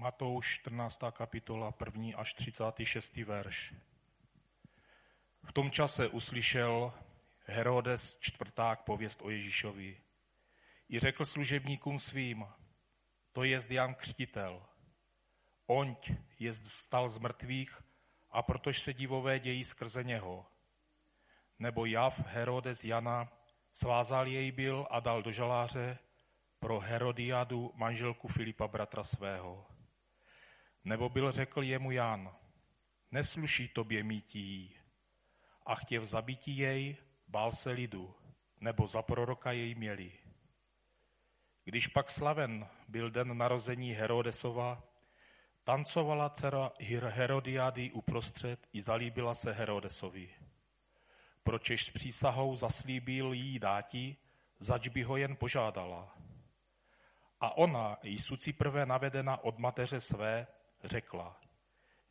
Matouš 14. kapitola, 1. až 36. verš. V tom čase uslyšel Herodes čtvrták pověst o Ježíšovi. I řekl služebníkům svým, to je Jan Křtitel. Oňť je vstal z mrtvých a protož se divové dějí skrze něho. Nebo Jav Herodes Jana svázal jej byl a dal do žaláře pro Herodiadu manželku Filipa bratra svého. Nebo byl řekl jemu Jan, nesluší tobě mítí a chtěl zabití jej, bál se lidu, nebo za proroka jej měli. Když pak slaven byl den narození Herodesova, tancovala dcera Herodiády uprostřed i zalíbila se Herodesovi. Pročež s přísahou zaslíbil jí dáti, zač by ho jen požádala. A ona, Jísuci prvé navedena od mateře své, řekla,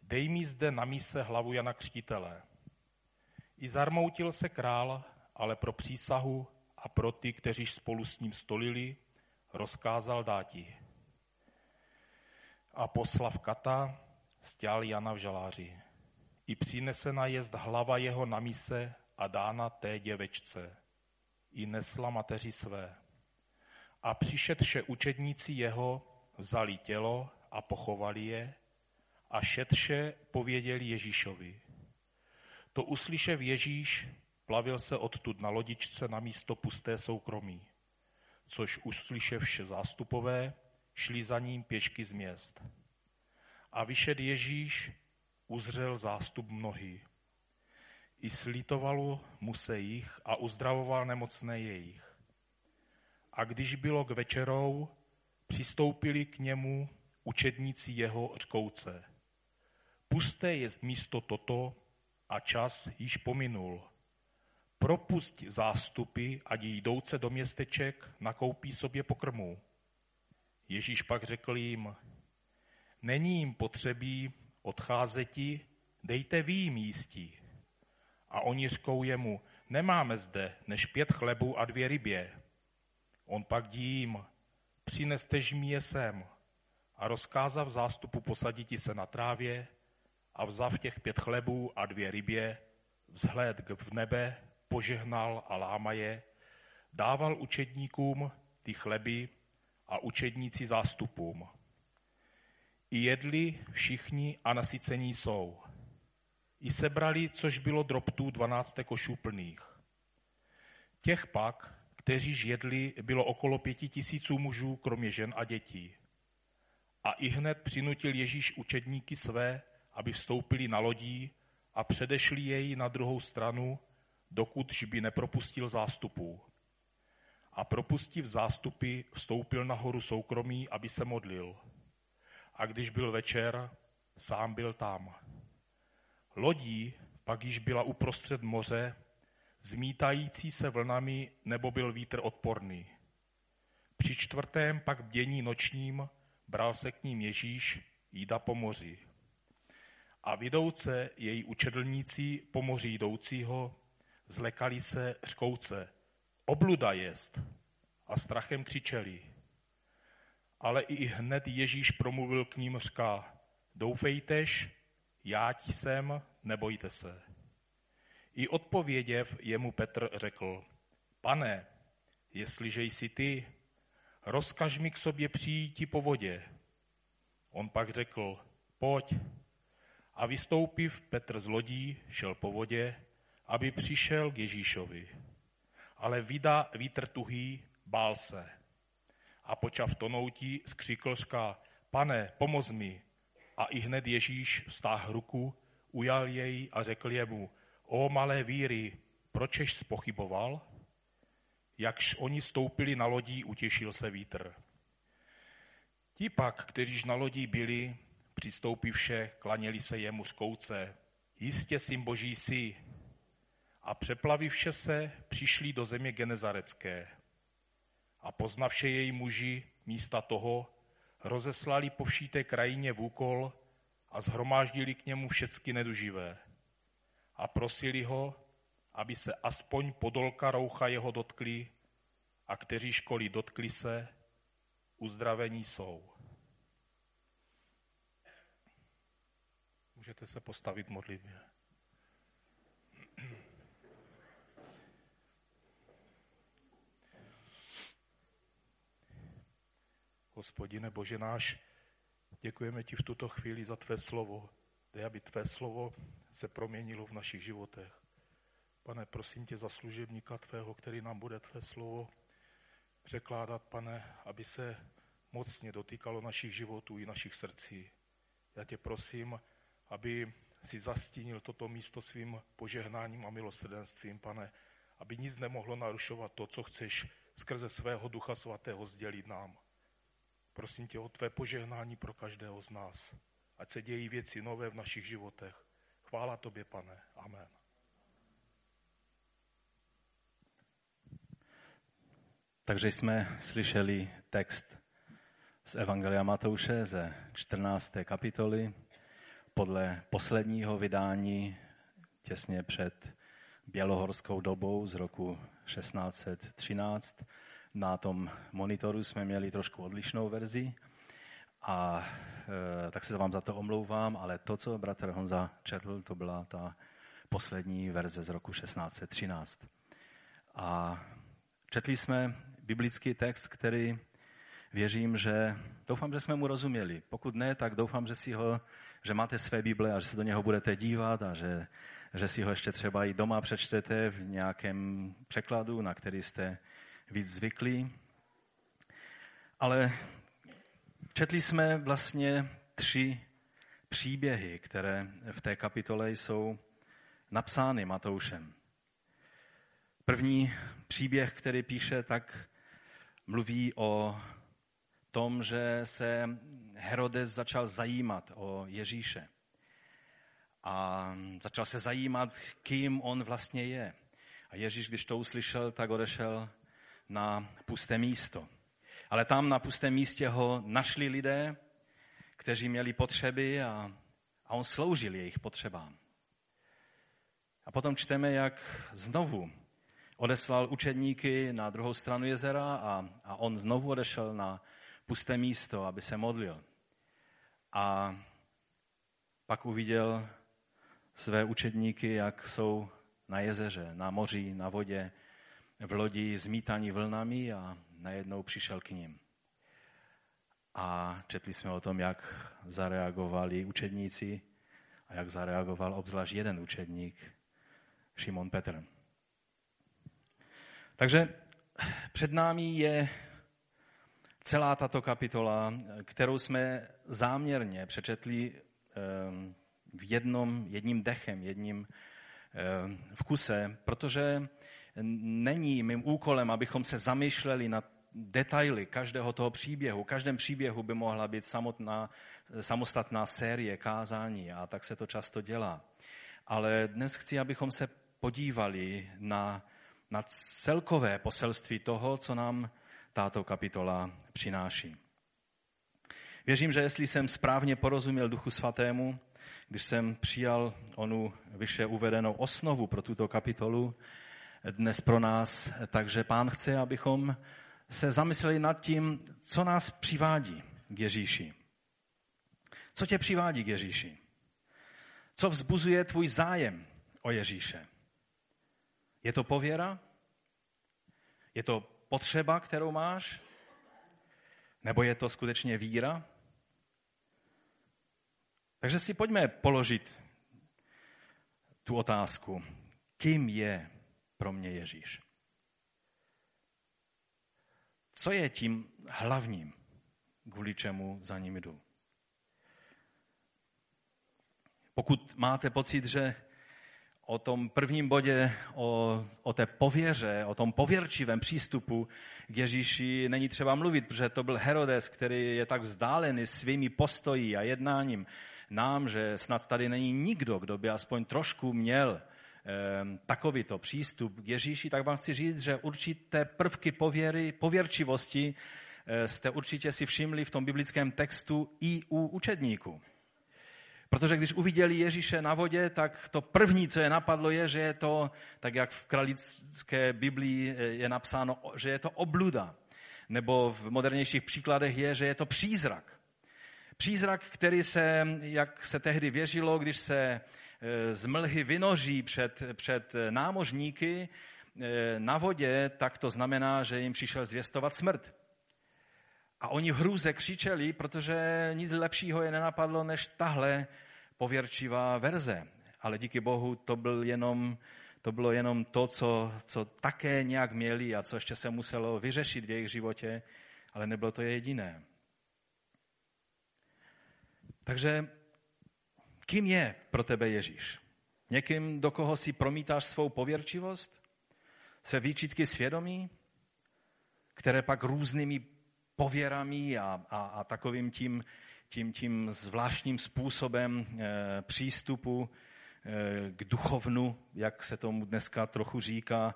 dej mi zde na míse hlavu Jana Křtitele. I zarmoutil se král, ale pro přísahu a pro ty, kteří spolu s ním stolili, rozkázal dáti. A poslav kata stěl Jana v žaláři. I přinesena jest hlava jeho na mise a dána té děvečce. I nesla mateři své. A přišetše učedníci jeho vzali tělo a pochovali je a šetše pověděli Ježíšovi. To uslyšev Ježíš, plavil se odtud na lodičce na místo pusté soukromí, což vše zástupové, šli za ním pěšky z měst. A vyšed Ježíš, uzřel zástup mnohý. I slítovalo mu se jich a uzdravoval nemocné jejich. A když bylo k večerou, přistoupili k němu učedníci jeho řkouce. Pusté je místo toto a čas již pominul. Propust zástupy, ať jdouce do městeček nakoupí sobě pokrmu. Ježíš pak řekl jim, není jim potřebí odcházeti, dejte vy jim jístí. A oni řkou jemu, nemáme zde než pět chlebů a dvě rybě. On pak dí jim, přineste mi je sem. A rozkázav zástupu posaditi se na trávě a vzav těch pět chlebů a dvě rybě, vzhled v nebe, požehnal a lámaje, dával učedníkům ty chleby a učedníci zástupům. I jedli všichni a nasycení jsou. I sebrali, což bylo drobtů dvanácté košů plných. Těch pak, kteříž jedli, bylo okolo pěti tisíců mužů, kromě žen a dětí. A i hned přinutil Ježíš učedníky své, aby vstoupili na lodí a předešli jej na druhou stranu, dokud by nepropustil zástupů. A propustiv zástupy, vstoupil na horu soukromí, aby se modlil. A když byl večer, sám byl tam. Lodí pak již byla uprostřed moře, zmítající se vlnami, nebo byl vítr odporný. Při čtvrtém pak bdění nočním bral se k ním Ježíš jída po moři. A vidouce její učedlníci po moři jdoucího zlekali se řkouce, obluda jest a strachem křičeli. Ale i hned Ježíš promluvil k ním říká, doufejtež, já jsem, nebojte se. I odpověděv jemu Petr řekl, pane, jestliže jsi ty, rozkaž mi k sobě přijít po vodě. On pak řekl, pojď. A vystoupiv Petr z lodí, šel po vodě, aby přišel k Ježíšovi. Ale vida vítr tuhý, bál se. A počav tonoutí skřikl šká, pane, pomoz mi. A i hned Ježíš vztáh ruku, ujal jej a řekl jemu, o malé víry, pročež spochyboval? Jakž oni stoupili na lodí, utěšil se vítr. Ti pak, kteříž na lodí byli, přistoupivše, klaněli se jemu škouce. Jistě syn boží si. A přeplavivše se, přišli do země Genezarecké. A poznavše jej muži místa toho, rozeslali po vší té krajině v úkol a zhromáždili k němu všecky neduživé a prosili ho, aby se aspoň podolka roucha jeho dotkli a kteří školy dotkli se, uzdravení jsou. Můžete se postavit modlitbě. Hospodine Bože náš, děkujeme ti v tuto chvíli za tvé slovo. Dej, aby tvé slovo se proměnilo v našich životech. Pane, prosím tě za služebníka tvého, který nám bude tvé slovo překládat, pane, aby se mocně dotýkalo našich životů i našich srdcí. Já tě prosím, aby si zastínil toto místo svým požehnáním a milosrdenstvím, pane, aby nic nemohlo narušovat to, co chceš skrze svého Ducha Svatého sdělit nám. Prosím tě o tvé požehnání pro každého z nás. Ať se dějí věci nové v našich životech. Chvála tobě, pane. Amen. Takže jsme slyšeli text z Evangelia Matouše ze 14. kapitoly podle posledního vydání těsně před bělohorskou dobou z roku 1613. Na tom monitoru jsme měli trošku odlišnou verzi a e, tak se vám za to omlouvám, ale to, co bratr Honza četl, to byla ta poslední verze z roku 1613. A četli jsme biblický text, který věřím, že doufám, že jsme mu rozuměli. Pokud ne, tak doufám, že si ho, že máte své Bible a že se do něho budete dívat a že, že si ho ještě třeba i doma přečtete v nějakém překladu, na který jste víc zvyklí. Ale četli jsme vlastně tři příběhy, které v té kapitole jsou napsány Matoušem. První příběh, který píše, tak mluví o tom, že se Herodes začal zajímat o Ježíše. A začal se zajímat, kým on vlastně je. A Ježíš, když to uslyšel, tak odešel na pusté místo. Ale tam na pustém místě ho našli lidé, kteří měli potřeby a, a on sloužil jejich potřebám. A potom čteme, jak znovu odeslal učedníky na druhou stranu jezera a, a on znovu odešel na pusté místo, aby se modlil. A pak uviděl své učedníky, jak jsou na jezeře, na moři, na vodě, v lodi zmítaní vlnami a najednou přišel k ním. A četli jsme o tom, jak zareagovali učedníci a jak zareagoval obzvlášť jeden učedník, Šimon Petr. Takže před námi je celá tato kapitola, kterou jsme záměrně přečetli ehm, v jednom, jedním dechem, jedním ehm, vkuse, protože není mým úkolem, abychom se zamýšleli nad detaily každého toho příběhu. V každém příběhu by mohla být samotná, samostatná série kázání a tak se to často dělá. Ale dnes chci, abychom se podívali na, na celkové poselství toho, co nám tato kapitola přináší. Věřím, že jestli jsem správně porozuměl Duchu Svatému, když jsem přijal onu vyše uvedenou osnovu pro tuto kapitolu dnes pro nás, takže pán chce, abychom se zamysleli nad tím, co nás přivádí k Ježíši. Co tě přivádí k Ježíši? Co vzbuzuje tvůj zájem o Ježíše? Je to pověra? Je to potřeba, kterou máš? Nebo je to skutečně víra? Takže si pojďme položit tu otázku. Kým je pro mě Ježíš? Co je tím hlavním, kvůli čemu za ním jdu? Pokud máte pocit, že o tom prvním bodě, o, o té pověře, o tom pověrčivém přístupu k Ježíši není třeba mluvit, protože to byl Herodes, který je tak vzdálený svými postoji a jednáním nám, že snad tady není nikdo, kdo by aspoň trošku měl eh, takovýto přístup k Ježíši, tak vám chci říct, že určité prvky pověry, pověrčivosti eh, jste určitě si všimli v tom biblickém textu i u učedníků. Protože když uviděli Ježíše na vodě, tak to první, co je napadlo, je, že je to, tak jak v kralické Biblii je napsáno, že je to obluda. Nebo v modernějších příkladech je, že je to přízrak. Přízrak, který se, jak se tehdy věřilo, když se z mlhy vynoží před, před námořníky na vodě, tak to znamená, že jim přišel zvěstovat smrt. A oni v hrůze křičeli, protože nic lepšího je nenapadlo než tahle pověrčivá verze. Ale díky Bohu to, byl jenom, to bylo jenom to, co, co také nějak měli a co ještě se muselo vyřešit v jejich životě, ale nebylo to jediné. Takže kým je pro tebe Ježíš? Někým, do koho si promítáš svou pověrčivost? Své výčitky svědomí? Které pak různými pověrami a, a, a takovým tím, tím, tím zvláštním způsobem e, přístupu e, k duchovnu, jak se tomu dneska trochu říká,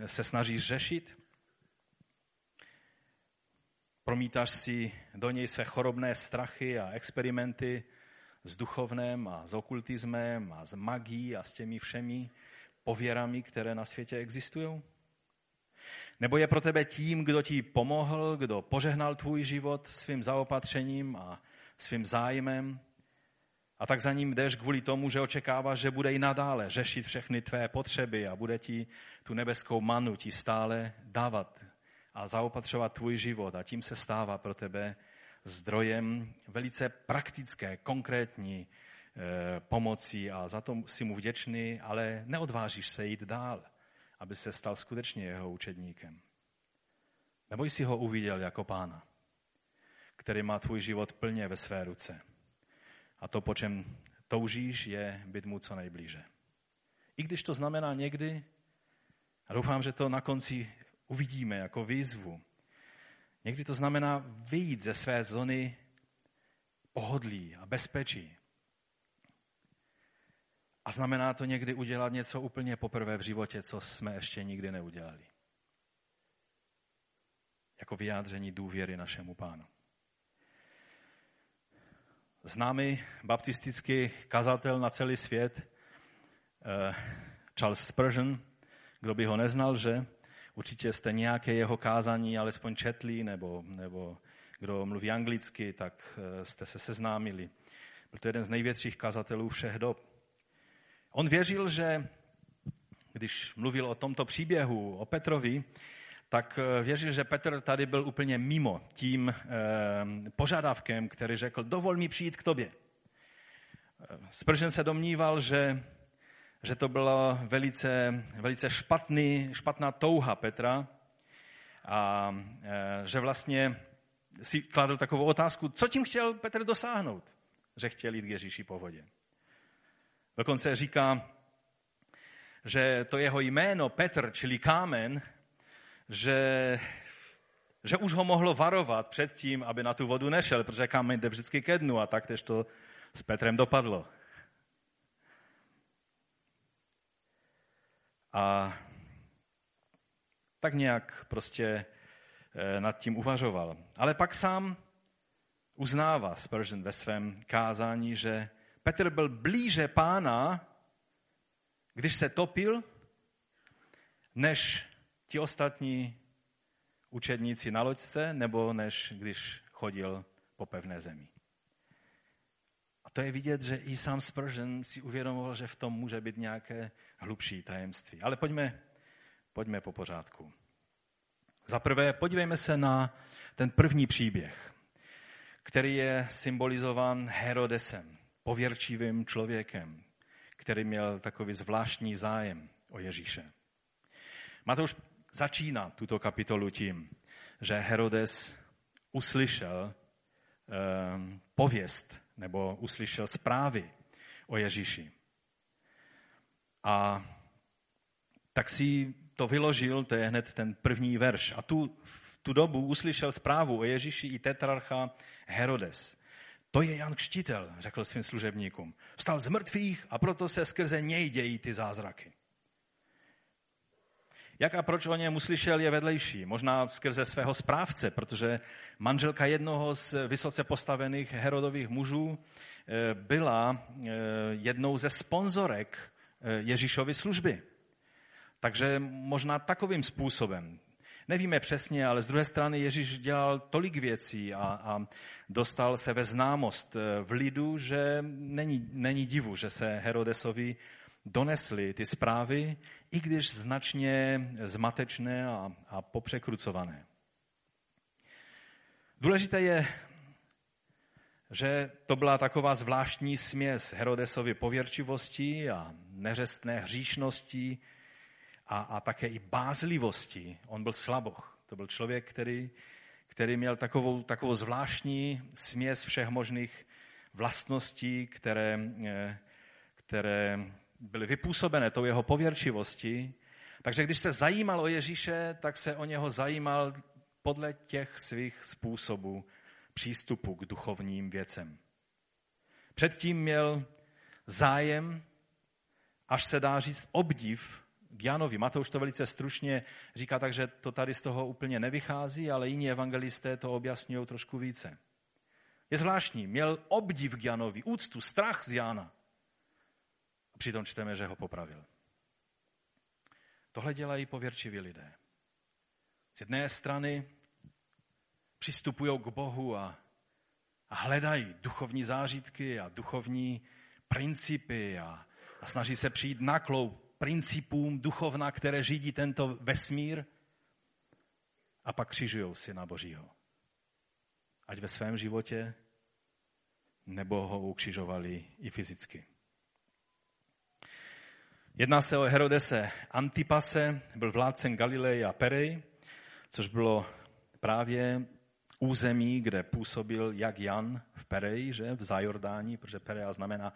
e, se snažíš řešit? Promítáš si do něj své chorobné strachy a experimenty s duchovnem a s okultismem a s magií a s těmi všemi pověrami, které na světě existují? Nebo je pro tebe tím, kdo ti pomohl, kdo požehnal tvůj život svým zaopatřením a svým zájmem? A tak za ním jdeš kvůli tomu, že očekáváš, že bude i nadále řešit všechny tvé potřeby a bude ti tu nebeskou manu ti stále dávat a zaopatřovat tvůj život. A tím se stává pro tebe zdrojem velice praktické, konkrétní e, pomoci a za to si mu vděčný, ale neodvážíš se jít dál aby se stal skutečně jeho učedníkem. Nebo jsi ho uviděl jako pána, který má tvůj život plně ve své ruce. A to, po čem toužíš, je být mu co nejblíže. I když to znamená někdy, a doufám, že to na konci uvidíme jako výzvu, někdy to znamená vyjít ze své zóny pohodlí a bezpečí a znamená to někdy udělat něco úplně poprvé v životě, co jsme ještě nikdy neudělali. Jako vyjádření důvěry našemu pánu. Známý baptistický kazatel na celý svět, eh, Charles Spurgeon, kdo by ho neznal, že určitě jste nějaké jeho kázání alespoň četli, nebo, nebo kdo mluví anglicky, tak eh, jste se seznámili. Byl to jeden z největších kazatelů všech dob. On věřil, že když mluvil o tomto příběhu, o Petrovi, tak eh, věřil, že Petr tady byl úplně mimo tím eh, požadavkem, který řekl, dovol mi přijít k tobě. Eh, Spržen se domníval, že, že to byla velice, velice špatný, špatná touha Petra a že vlastně si kladl takovou otázku, co tím chtěl Petr dosáhnout, že chtěl jít k Ježíši po vodě. Dokonce říká, že to jeho jméno Petr, čili kámen, že, že už ho mohlo varovat před tím, aby na tu vodu nešel, protože kámen jde vždycky ke dnu a tak tež to s Petrem dopadlo. A tak nějak prostě eh, nad tím uvažoval. Ale pak sám uznává Spurgeon ve svém kázání, že Petr byl blíže pána, když se topil, než ti ostatní učedníci na loďce, nebo než když chodil po pevné zemi. A to je vidět, že i sám Spurgeon si uvědomoval, že v tom může být nějaké hlubší tajemství. Ale pojďme, pojďme po pořádku. Za prvé, podívejme se na ten první příběh, který je symbolizován Herodesem pověrčivým člověkem, který měl takový zvláštní zájem o Ježíše. Matouš začíná tuto kapitolu tím, že Herodes uslyšel eh, pověst nebo uslyšel zprávy o Ježíši. A tak si to vyložil, to je hned ten první verš. A tu, v tu dobu uslyšel zprávu o Ježíši i tetrarcha Herodes. To je Jan Křtitel, řekl svým služebníkům. Vstal z mrtvých a proto se skrze něj dějí ty zázraky. Jak a proč o něm uslyšel je vedlejší. Možná skrze svého správce, protože manželka jednoho z vysoce postavených Herodových mužů eh, byla eh, jednou ze sponzorek eh, Ježíšovy služby. Takže možná takovým způsobem. Nevíme přesně, ale z druhé strany Ježíš dělal tolik věcí a, a dostal se ve známost eh, v lidu, že není, není divu, že se Herodesovi donesly ty zprávy, i když značně zmatečné a, a popřekrucované. Důležité je, že to byla taková zvláštní směs Herodesovy pověrčivosti a neřestné hříšnosti a, a také i bázlivosti. On byl slaboch. To byl člověk, který, který měl takovou, takovou zvláštní směs všech možných vlastností, které, eh, které byly vypůsobené tou jeho pověrčivosti. Takže když se zajímal o Ježíše, tak se o něho zajímal podle těch svých způsobů přístupu k duchovním věcem. Předtím měl zájem, až se dá říct obdiv k Janovi. Matouš to velice stručně říká tak, že to tady z toho úplně nevychází, ale jiní evangelisté to objasňují trošku více. Je zvláštní, měl obdiv k Janovi, úctu, strach z Jana. A přitom čteme, že ho popravil. Tohle dělají pověrčiví lidé. Z jedné strany přistupují k Bohu a, a hledají duchovní zážitky a duchovní principy a, a snaží se přijít na kloup principům duchovna, které řídí tento vesmír a pak křižují na Božího. Ať ve svém životě, nebo ho ukřižovali i fyzicky. Jedná se o Herodese Antipase, byl vládcem Galileje a Perej, což bylo právě území, kde působil jak Jan v Pereji, že, v Zajordání, protože Pereja znamená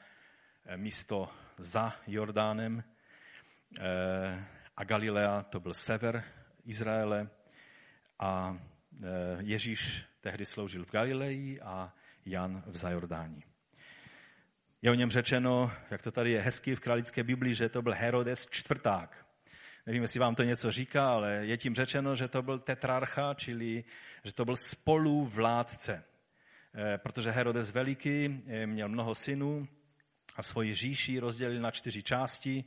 eh, místo za Jordánem, a Galilea to byl sever Izraele a eh, Ježíš tehdy sloužil v Galileji a Jan v Zajordání. Je o něm řečeno, jak to tady je hezky v králické Biblii, že to byl Herodes čtvrták. Nevím, jestli vám to něco říká, ale je tím řečeno, že to byl tetrarcha, čili že to byl spoluvládce. Eh, protože Herodes Veliký eh, měl mnoho synů a svoji říši rozdělil na čtyři části,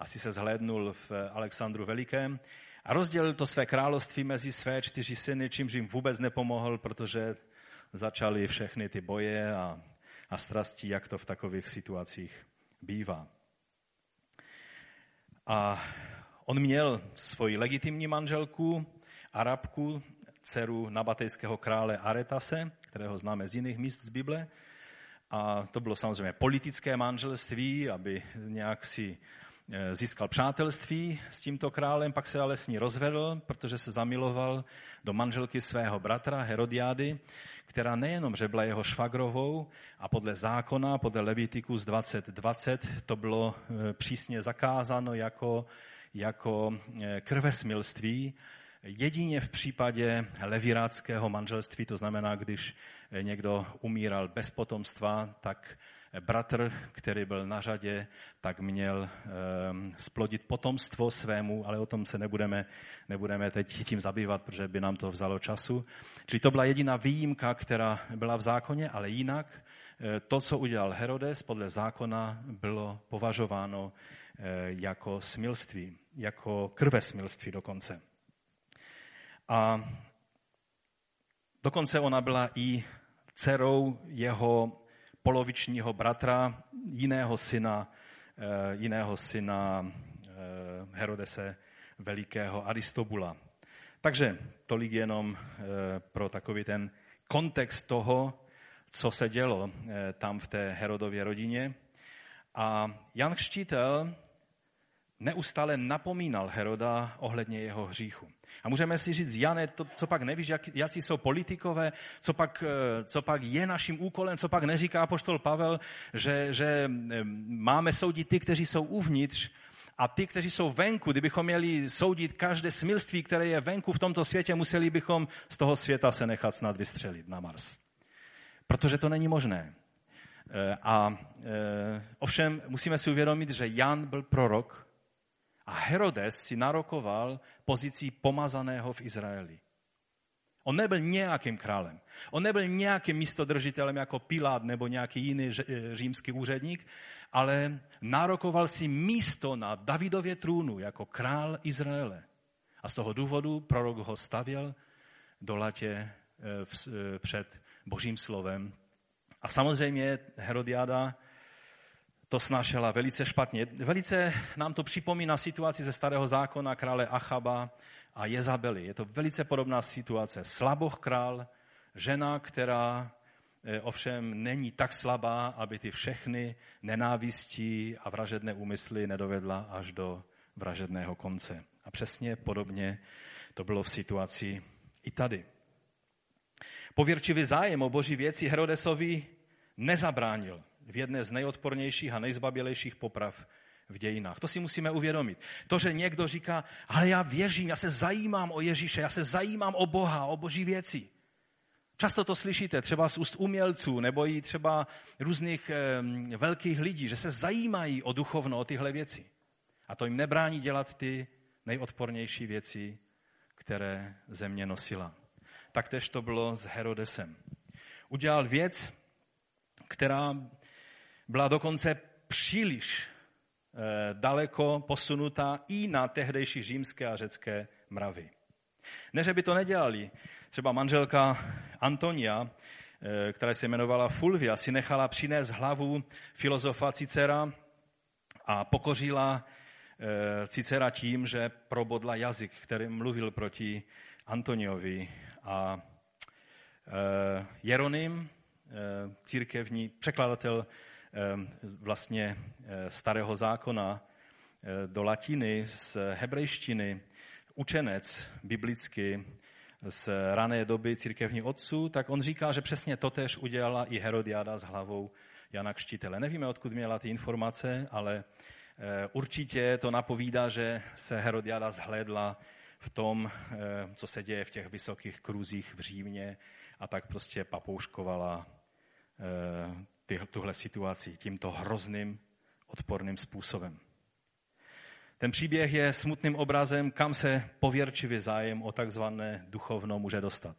asi se zhlédnul v Alexandru Velikém, a rozdělil to své království mezi své čtyři syny, čímž jim vůbec nepomohl, protože začaly všechny ty boje a, a strasti, jak to v takových situacích bývá. A On měl svoji legitimní manželku, Arabku, dceru nabatejského krále Aretase, kterého známe z jiných míst z Bible. A to bylo samozřejmě politické manželství, aby nějak si získal přátelství s tímto králem, pak se ale s ní rozvedl, protože se zamiloval do manželky svého bratra Herodiády, která nejenom že byla jeho švagrovou a podle zákona, podle Levitikus 2020, to bylo e, přísně zakázáno jako jako eh, krvesmilství, jedině v případě leviráckého manželství, to znamená, když eh, někdo umíral bez potomstva, tak eh, bratr, který byl na řadě, tak měl um, splodit potomstvo svému, ale o tom se nebudeme, nebudeme teď tím zabývat, protože by nám to vzalo času. Čili to byla jediná výjimka, která byla v zákoně, ale jinak to, co udělal Herodes podle zákona, bylo považováno jako smilství jako krvesmilství dokonce. A dokonce ona byla i dcerou jeho polovičního bratra, jiného syna, eh, jiného syna eh, Herodese Velikého Aristobula. Takže tolik jenom eh, pro takový ten kontext toho, co se dělo tam v té Herodově rodině. A Jan Křtítel neustále napomínal Heroda ohledně jeho hříchu. A můžeme si říct, Jane, to, co pak nevíš, jak, jaký jsou politikové, co pak, eh, co pak je naším úkolem, co pak neříká poštol Pavel, že, že eh, máme soudit ty, kteří jsou uvnitř a ty, kteří jsou venku, kdybychom měli soudit každé smilství, které je venku v tomto světě, museli bychom z toho světa se nechat snad vystřelit na Mars. Protože to není možné. Eh, a ovšem musíme si uvědomit, že Jan byl prorok, a Herodes si narokoval pozici pomazaného v Izraeli. On nebyl nějakým králem. On nebyl nějakým místodržitelem jako Pilát nebo nějaký jiný římský úředník, ale narokoval si místo na Davidově trůnu jako král Izraele. A z toho důvodu prorok ho stavěl do latě před božím slovem. A samozřejmě Herodiáda to snášela velice špatně. Velice nám to připomíná situaci ze starého zákona krále Achaba a Jezabely. Je to velice podobná situace. Slaboch král, žena, která eh, ovšem není tak slabá, aby ty všechny nenávistí a vražedné úmysly nedovedla až do vražedného konce. A přesně podobně to bylo v situaci i tady. Pověrčivý zájem o boží věci Herodesovi nezabránil v jedné z nejodpornějších a nejzbabělejších poprav v dějinách. To si musíme uvědomit. To, že někdo říká, ale já věřím, já se zajímám o Ježíše, já se zajímám o Boha, o boží věci. Často to slyšíte, třeba z úst umělců nebo i třeba různých e, velkých lidí, že se zajímají o duchovno, o tyhle věci. A to jim nebrání dělat ty nejodpornější věci, které země nosila. Taktež to bylo s Herodesem. Udělal věc, která byla dokonce příliš eh, daleko posunutá i na tehdejší římské a řecké mravy. Ne, že by to nedělali. Třeba manželka Antonia, eh, která se jmenovala Fulvia, si nechala přinést hlavu filozofa Cicera a pokořila eh, Cicera tím, že probodla jazyk, který mluvil proti Antoniovi. A Jeronym, církevní překladatel vlastně eh, starého zákona eh, do latiny z hebrejštiny, učenec biblicky z rané doby církevní otců, tak on říká, že přesně totež udělala i Herodiáda s hlavou Jana Kštitele. Nevíme, odkud měla ty informace, ale eh, určitě to napovídá, že se Herodiáda zhlédla v tom, co se děje v těch vysokých kruzích v Římě a tak prostě papouškovala tuhle situaci tímto hrozným, odporným způsobem. Ten příběh je smutným obrazem, kam se pověrčivý zájem o takzvané duchovno může dostat.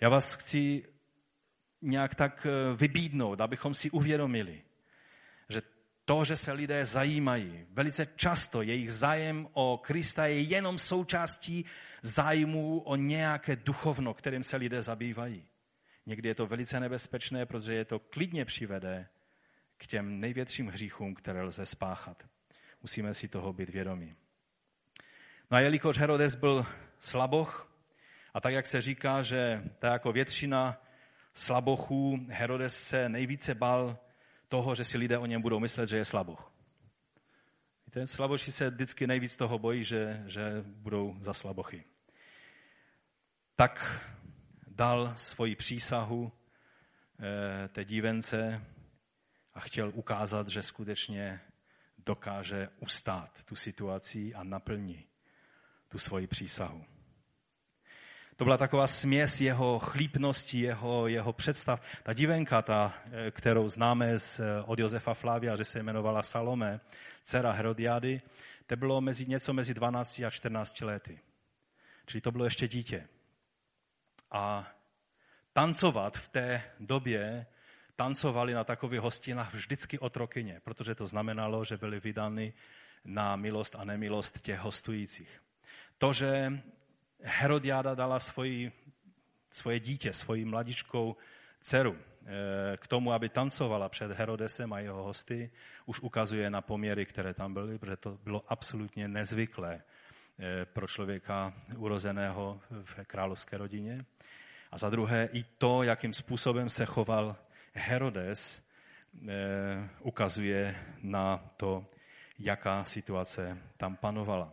Já vás chci nějak tak eh, vybídnout, abychom si uvědomili, že to, že se lidé zajímají, velice často jejich zájem o Krista je jenom součástí zájmu o nějaké duchovno, kterým se lidé zabývají. Někdy je to velice nebezpečné, protože je to klidně přivede k těm největším hříchům, které lze spáchat. Musíme si toho být vědomí. No a jelikož Herodes byl slaboch, a tak, jak se říká, že tak jako většina slabochů, Herodes se nejvíce bal toho, že si lidé o něm budou myslet, že je slaboch. Víte, slaboši se vždycky nejvíc toho bojí, že, že budou za slabochy. Tak dal svoji přísahu eh, té dívence a chtěl ukázat, že skutečně dokáže ustát tu situaci a naplní tu svoji přísahu. To byla taková směs jeho chlípnosti, jeho, jeho představ. Ta divenka, ta, eh, kterou známe z, eh, od Josefa Flavia, že se jmenovala Salome, dcera Herodiady, to bylo mezi, něco mezi 12 a 14 lety. Čili to bylo ještě dítě. A tancovat v té době tancovali na takových hostinách vždycky otrokyně, protože to znamenalo, že byly vydány na milost a nemilost těch hostujících. To, že Herodiáda dala svoji, svoje dítě, svoji mladičkou dceru eh, k tomu, aby tancovala před Herodesem a jeho hosty, už ukazuje na poměry, které tam byly, protože to bylo absolutně nezvyklé pro člověka urozeného v královské rodině. A za druhé i to, jakým způsobem se choval Herodes, eh, ukazuje na to, jaká situace tam panovala.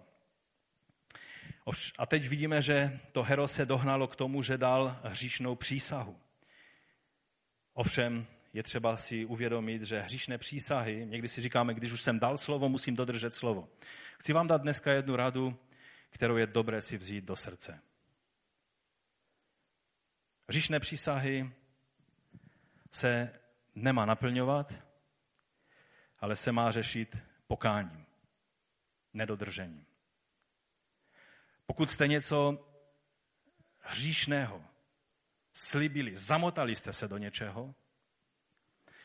A teď vidíme, že to Hero se dohnalo k tomu, že dal hříšnou přísahu. Ovšem je třeba si uvědomit, že hříšné přísahy, někdy si říkáme, když už jsem dal slovo, musím dodržet slovo. Chci vám dát dneska jednu radu, kterou je dobré si vzít do srdce. Říšné přísahy se nemá naplňovat, ale se má řešit pokáním, nedodržením. Pokud jste něco hříšného slibili, zamotali jste se do něčeho,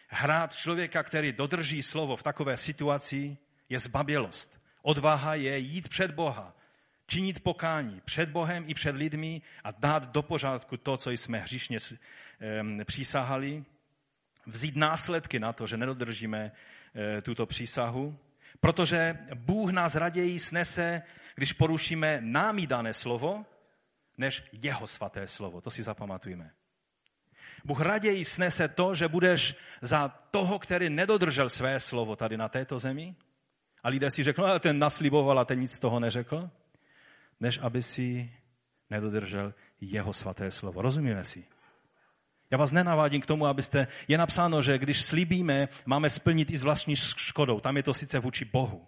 hrát člověka, který dodrží slovo v takové situaci, je zbabělost. Odvaha je jít před Boha, činit pokání před Bohem i před lidmi a dát do pořádku to, co jsme hříšně přísahali, vzít následky na to, že nedodržíme eh, tuto přísahu, protože Bůh nás raději snese, když porušíme námi dané slovo, než jeho svaté slovo. To si zapamatujeme. Bůh raději snese to, že budeš za toho, který nedodržel své slovo tady na této zemi, a lidé si řeknou, ale ten nasliboval a ten nic z toho neřekl, než aby si nedodržel jeho svaté slovo. Rozumíme si? Já vás nenavádím k tomu, abyste, je napsáno, že když slíbíme, máme splnit i s vlastní škodou. Tam je to sice vůči Bohu.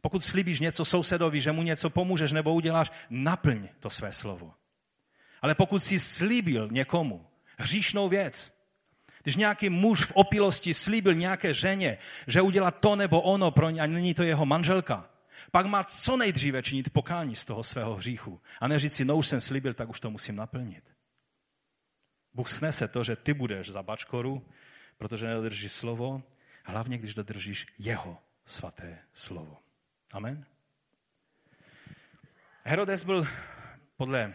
Pokud slíbíš něco sousedovi, že mu něco pomůžeš nebo uděláš, naplň to své slovo. Ale pokud si slíbil někomu hříšnou věc, když nějaký muž v opilosti slíbil nějaké ženě, že udělá to nebo ono pro ně a není to jeho manželka, pak má co nejdříve činit pokání z toho svého hříchu. A neříct si, no už jsem slíbil, tak už to musím naplnit. Bůh snese to, že ty budeš za bačkoru, protože nedodržíš slovo, hlavně když dodržíš jeho svaté slovo. Amen. Herodes byl podle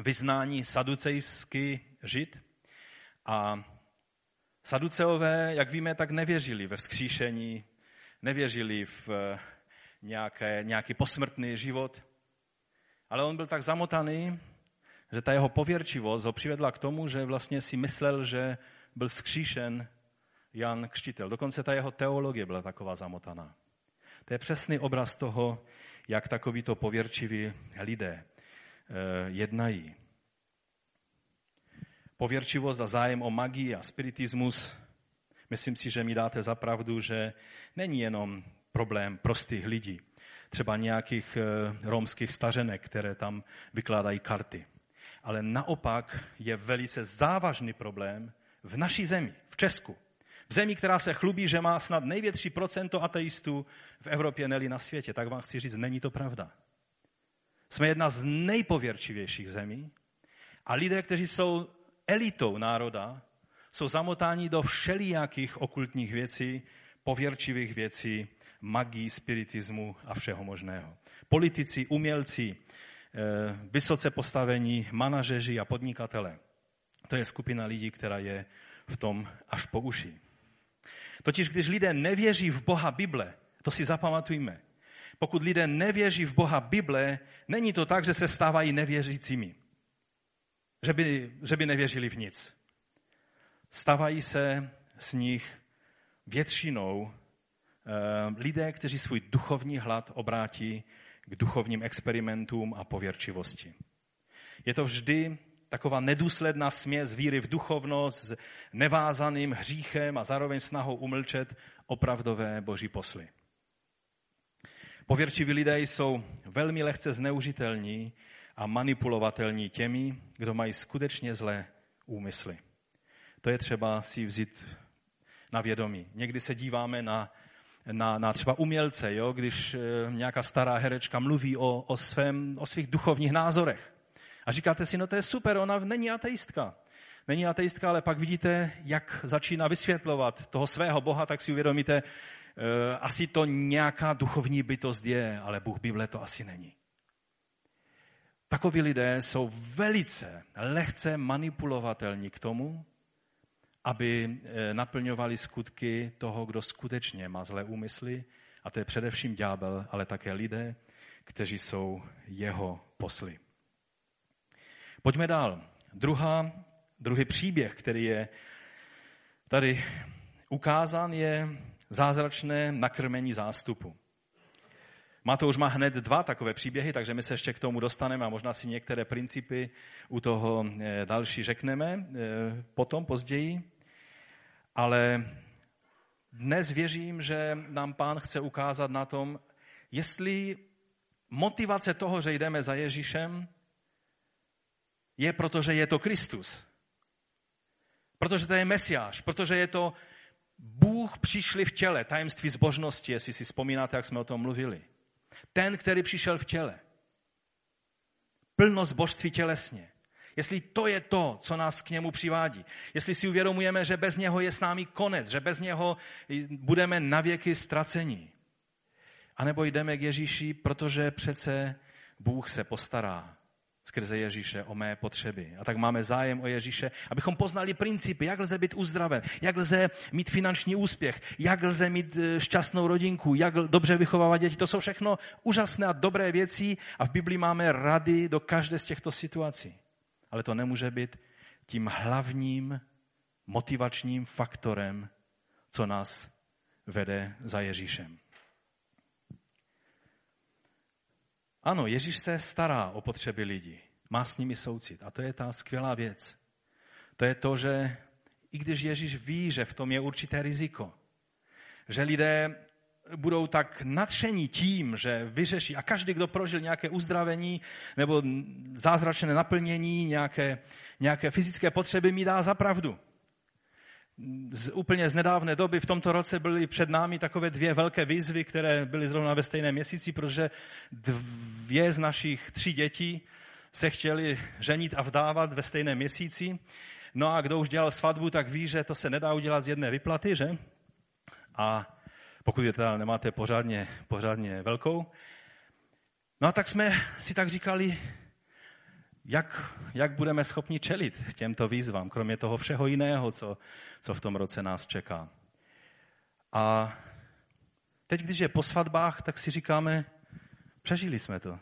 vyznání saducejský žid a saduceové, jak víme, tak nevěřili ve vzkříšení, nevěřili v nějaké, nějaký posmrtný život, ale on byl tak zamotaný, že ta jeho pověrčivost ho přivedla k tomu, že vlastně si myslel, že byl vzkříšen Jan Křtitel. Dokonce ta jeho teologie byla taková zamotaná. To je přesný obraz toho, jak takovýto pověrčiví lidé eh, jednají. Pověrčivost a zájem o magii a spiritismus, myslím si, že mi dáte za pravdu, že není jenom problém prostých lidí, třeba nějakých eh, romských stařenek, které tam vykládají karty. Ale naopak je velice závažný problém v naší zemi, v Česku. V zemi, která se chlubí, že má snad největší procento ateistů v Evropě, neli na světě, tak vám chci říct, není to pravda. Jsme jedna z nejpověrčivějších zemí a lidé, kteří jsou elitou národa, jsou zamotáni do všelijakých okultních věcí, pověrčivých věcí, magii, spiritismu a všeho možného. Politici, umělci, eh, vysoce postavení manažeři a podnikatele. To je skupina lidí, která je v tom až po uši. Totiž když lidé nevěří v Boha Bible, to si zapamatujme. Pokud lidé nevěří v Boha Bible, není to tak, že se stávají nevěřícími. Že by, že by nevěřili v nic. Stávají se z nich většinou lidé, kteří svůj duchovní hlad obrátí k duchovním experimentům a pověrčivosti. Je to vždy taková nedůsledná směs víry v duchovnost s nevázaným hříchem a zároveň snahou umlčet opravdové boží posly. Pověrčiví lidé jsou velmi lehce zneužitelní a manipulovatelní těmi, kdo mají skutečně zlé úmysly. To je třeba si vzít na vědomí. Někdy se díváme na, na, na třeba umělce, jo? když e, nějaká stará herečka mluví o, o, svém, o svých duchovních názorech. A říkáte si, no to je super, ona není ateistka. Není ateistka, ale pak vidíte, jak začíná vysvětlovat toho svého Boha, tak si uvědomíte, e, asi to nějaká duchovní bytost je, ale Bůh Bible to asi není. Takoví lidé jsou velice lehce manipulovatelní k tomu, aby e, naplňovali skutky toho, kdo skutečně má zlé úmysly, a to je především ďábel, ale také lidé, kteří jsou jeho posly. Pojďme dál. Druhá, druhý příběh, který je tady ukázán, je zázračné nakrmení zástupu. Matouš má hned dva takové příběhy, takže my se ještě k tomu dostaneme a možná si některé principy u toho eh, další řekneme eh, potom, později. Ale dnes věřím, že nám pán chce ukázat na tom, jestli motivace toho, že jdeme za Ježíšem, je proto, že je to Kristus. Protože to je Mesiáš, protože je to Bůh přišli v těle, tajemství zbožnosti, jestli si vzpomínáte, jak jsme o tom mluvili. Ten, který přišel v těle. Plnost božství tělesně. Jestli to je to, co nás k němu přivádí. Jestli si uvědomujeme, že bez něho je s námi konec, že bez něho budeme navěky ztracení. A nebo jdeme k Ježíši, protože přece Bůh se postará skrze Ježíše o mé potřeby. A tak máme zájem o Ježíše, abychom poznali principy, jak lze být uzdraven, jak lze mít finanční úspěch, jak lze mít e, šťastnou rodinku, jak dobře vychovávat děti. To jsou všechno úžasné a dobré věci a v Biblii máme rady do každé z těchto situací. Ale to nemůže být tím hlavním motivačním faktorem, co nás vede za Ježíšem. Ano, Ježíš se stará o potřeby lidí. Má s nimi soucit. A to je ta skvělá věc. To je to, že i když Ježíš ví, že v tom je určité riziko, že lidé budou tak nadšení tím, že vyřeší, a každý, kdo prožil nějaké uzdravení nebo zázračné naplnění, nějaké, nějaké fyzické potřeby, mi dá za pravdu z, úplně z nedávné doby v tomto roce byly před námi takové dvě velké výzvy, které byly zrovna ve stejném měsíci, protože dvě z našich tří dětí se chtěli ženit a vdávat ve stejném měsíci. No a kdo už dělal svatbu, tak ví, že to se nedá udělat z jedné vyplaty, že? A pokud je teda nemáte pořádně, pořádně velkou. No a tak jsme si tak říkali, jak, jak budeme schopni čelit těmto výzvám, kromě toho všeho jiného, co, co v tom roce nás čeká. A teď, když je po svatbách, tak si říkáme, přežili jsme to.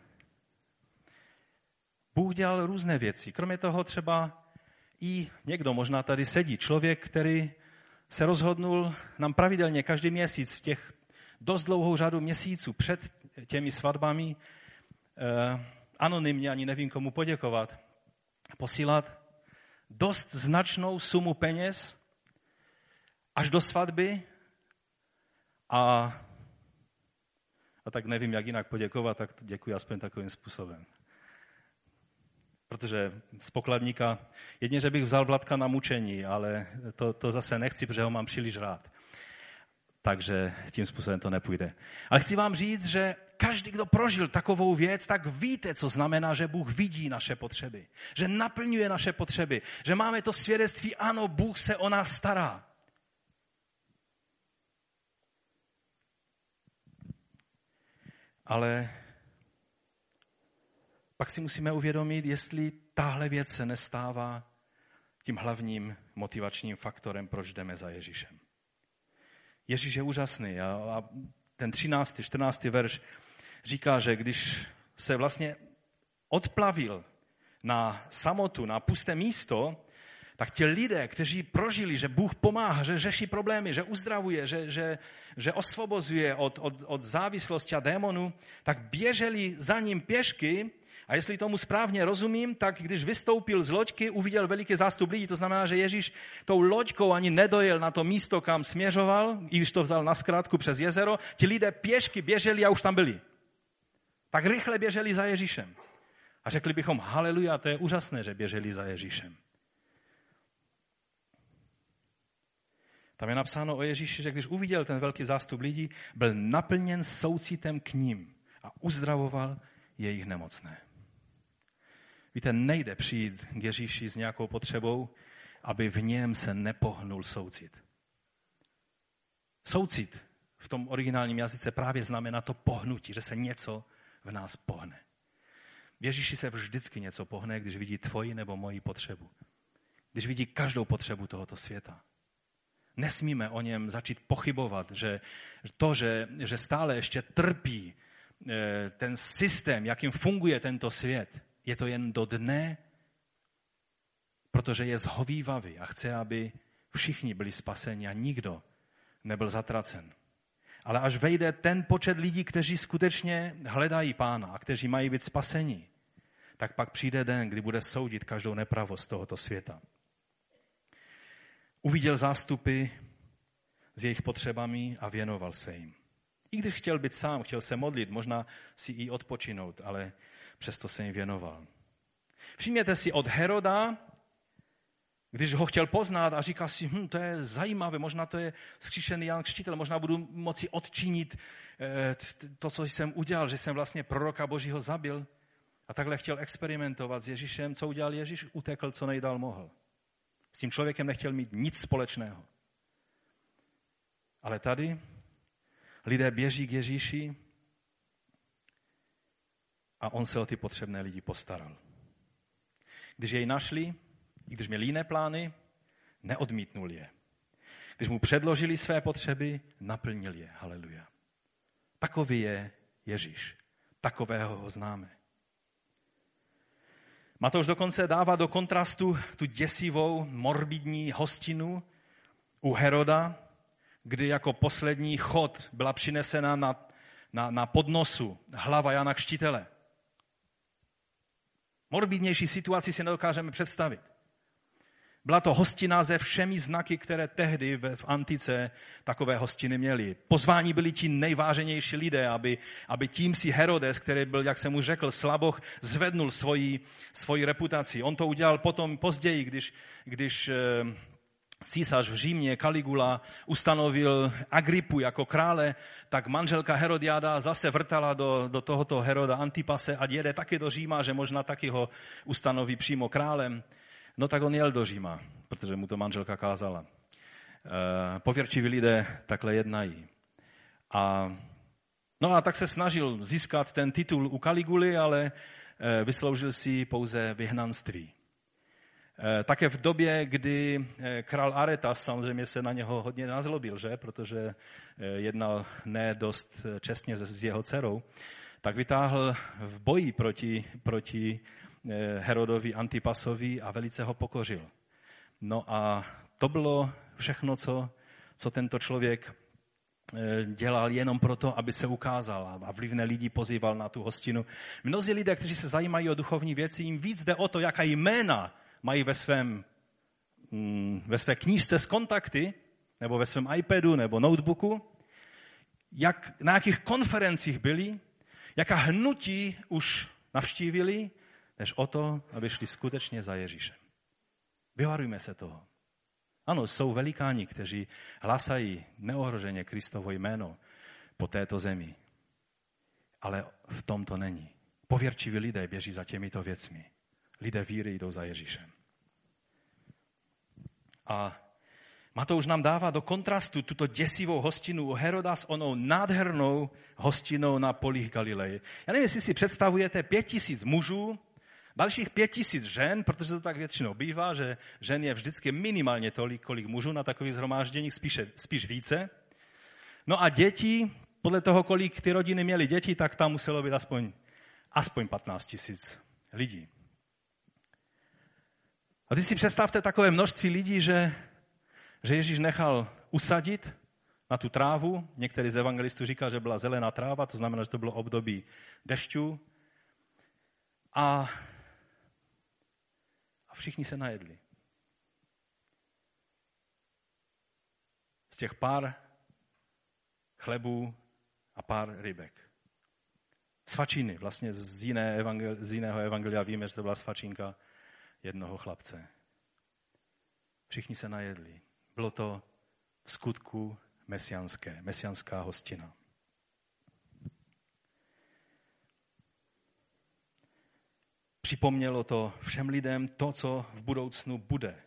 Bůh dělal různé věci. Kromě toho třeba i někdo možná tady sedí, člověk, který se rozhodnul nám pravidelně každý měsíc v těch dost dlouhou řadu měsíců před těmi svatbami eh, anonymně, ani nevím komu poděkovat, posílat dost značnou sumu peněz až do svatby a, a tak nevím, jak jinak poděkovat, tak děkuji aspoň takovým způsobem. Protože z pokladníka, jedně, že bych vzal Vladka na mučení, ale to, to zase nechci, protože ho mám příliš rád. Takže tím způsobem to nepůjde. Ale chci vám říct, že každý, kdo prožil takovou věc, tak víte, co znamená, že Bůh vidí naše potřeby. Že naplňuje naše potřeby. Že máme to svědectví, ano, Bůh se o nás stará. Ale pak si musíme uvědomit, jestli tahle věc se nestává tím hlavním motivačním faktorem, proč jdeme za Ježíšem. Ježíš je úžasný a, a ten 13. 14. verš říká, že když se vlastně odplavil na samotu, na pusté místo, tak ti lidé, kteří prožili, že Bůh pomáhá, že řeší problémy, že uzdravuje, že, že, že osvobozuje od, od, od závislosti a démonu, tak běželi za ním pěšky a jestli tomu správně rozumím, tak když vystoupil z loďky, uviděl veliký zástup lidí. To znamená, že Ježíš tou loďkou ani nedojel na to místo, kam směřoval, i když to vzal na zkrátku přes jezero. Ti lidé pěšky běželi a už tam byli. Tak rychle běželi za Ježíšem. A řekli bychom, haleluja, to je úžasné, že běželi za Ježíšem. Tam je napsáno o Ježíši, že když uviděl ten velký zástup lidí, byl naplněn soucitem k ním a uzdravoval jejich nemocné. Víte, nejde přijít k Ježíši s nějakou potřebou, aby v něm se nepohnul soucit. Soucit v tom originálním jazyce právě znamená to pohnutí, že se něco v nás pohne. V Ježíši se vždycky něco pohne, když vidí tvoji nebo moji potřebu. Když vidí každou potřebu tohoto světa. Nesmíme o něm začít pochybovat, že to, že, že stále ještě trpí eh, ten systém, jakým funguje tento svět, je to jen do dne, protože je zhovývavý a chce, aby všichni byli spaseni a nikdo nebyl zatracen. Ale až vejde ten počet lidí, kteří skutečně hledají pána a kteří mají být spaseni, tak pak přijde den, kdy bude soudit každou nepravost tohoto světa. Uviděl zástupy s jejich potřebami a věnoval se jim. I když chtěl být sám, chtěl se modlit, možná si i odpočinout, ale přesto se jim věnoval. Všimněte si od Heroda, když ho chtěl poznat a říkal si, hm, to je zajímavé, možná to je skříšený Jan Křtitel, možná budu moci odčinit eh, to, co jsem udělal, že jsem vlastně proroka Božího zabil. A takhle chtěl experimentovat s Ježíšem. Co udělal Ježíš? Utekl, co nejdál mohl. S tím člověkem nechtěl mít nic společného. Ale tady lidé běží k Ježíši a on se o ty potřebné lidi postaral. Když jej našli, i když měli jiné plány, neodmítnul je. Když mu předložili své potřeby, naplnil je. Haleluja. Takový je Ježíš. Takového ho známe. Matouš dokonce dává do kontrastu tu děsivou, morbidní hostinu u Heroda, kdy jako poslední chod byla přinesena na, na, na podnosu hlava Jana Kštitele. Morbidnější situaci si nedokážeme představit. Byla to hostina se všemi znaky, které tehdy v antice takové hostiny měly. Pozvání byli ti nejváženější lidé, aby, aby tím si Herodes, který byl, jak jsem mu řekl, slaboch, zvednul svoji, svoji reputaci. On to udělal potom později, když, když eh, císař v Římě Caligula ustanovil Agripu jako krále, tak manželka Herodiáda zase vrtala do, do tohoto Heroda Antipase a jede taky do Říma, že možná taky ho ustanoví přímo králem. No tak on jel do Říma, protože mu to manželka kázala. E, pověrčiví lidé takhle jednají. A, no a tak se snažil získat ten titul u Kaliguly, ale e, vysloužil si pouze vyhnanství. E, také v době, kdy král Aretas samozřejmě se na něho hodně nazlobil, že? protože jednal ne dost čestně s jeho dcerou, tak vytáhl v boji proti, proti Eh, Herodovi Antipasovi a velice ho pokořil. No a to bylo všechno, co, co tento člověk eh, dělal jenom proto, aby se ukázal a vlivné lidi pozýval na tu hostinu. Mnozí lidé, kteří se zajímají o duchovní věci, jim víc jde o to, jaká jména mají ve, svém, mm, ve své knížce s kontakty, nebo ve svém iPadu, nebo notebooku, jak, na jakých konferencích byli, jaká hnutí už navštívili, než o to, aby šli skutečně za Ježíšem. Vyvarujme se toho. Ano, jsou velikáni, kteří hlasají neohroženě Kristovo jméno po této zemi. Ale v tom to není. Pověrčiví lidé běží za těmito věcmi. Lidé víry jdou za Ježíšem. A Matouš nám dává do kontrastu tuto děsivou hostinu u Heroda s onou nádhernou hostinou na polích Galileje. Já nevím, jestli si představujete pět tisíc mužů, Dalších pět tisíc žen, protože to tak většinou bývá, že žen je vždycky minimálně tolik, kolik mužů na takových zhromážděních, spíše, spíš více. No a děti, podle toho, kolik ty rodiny měly děti, tak tam muselo být aspoň, aspoň 15 tisíc lidí. A ty si představte takové množství lidí, že, že Ježíš nechal usadit na tu trávu. Některý z evangelistů říká, že byla zelená tráva, to znamená, že to bylo období dešťů. A a všichni se najedli. Z těch pár chlebů a pár rybek. Svačiny, vlastně z, jiné evangel, z jiného evangelia víme, že to byla svačinka jednoho chlapce. Všichni se najedli. Bylo to v skutku mesianské, mesianská hostina. Připomnělo to všem lidem to, co v budoucnu bude,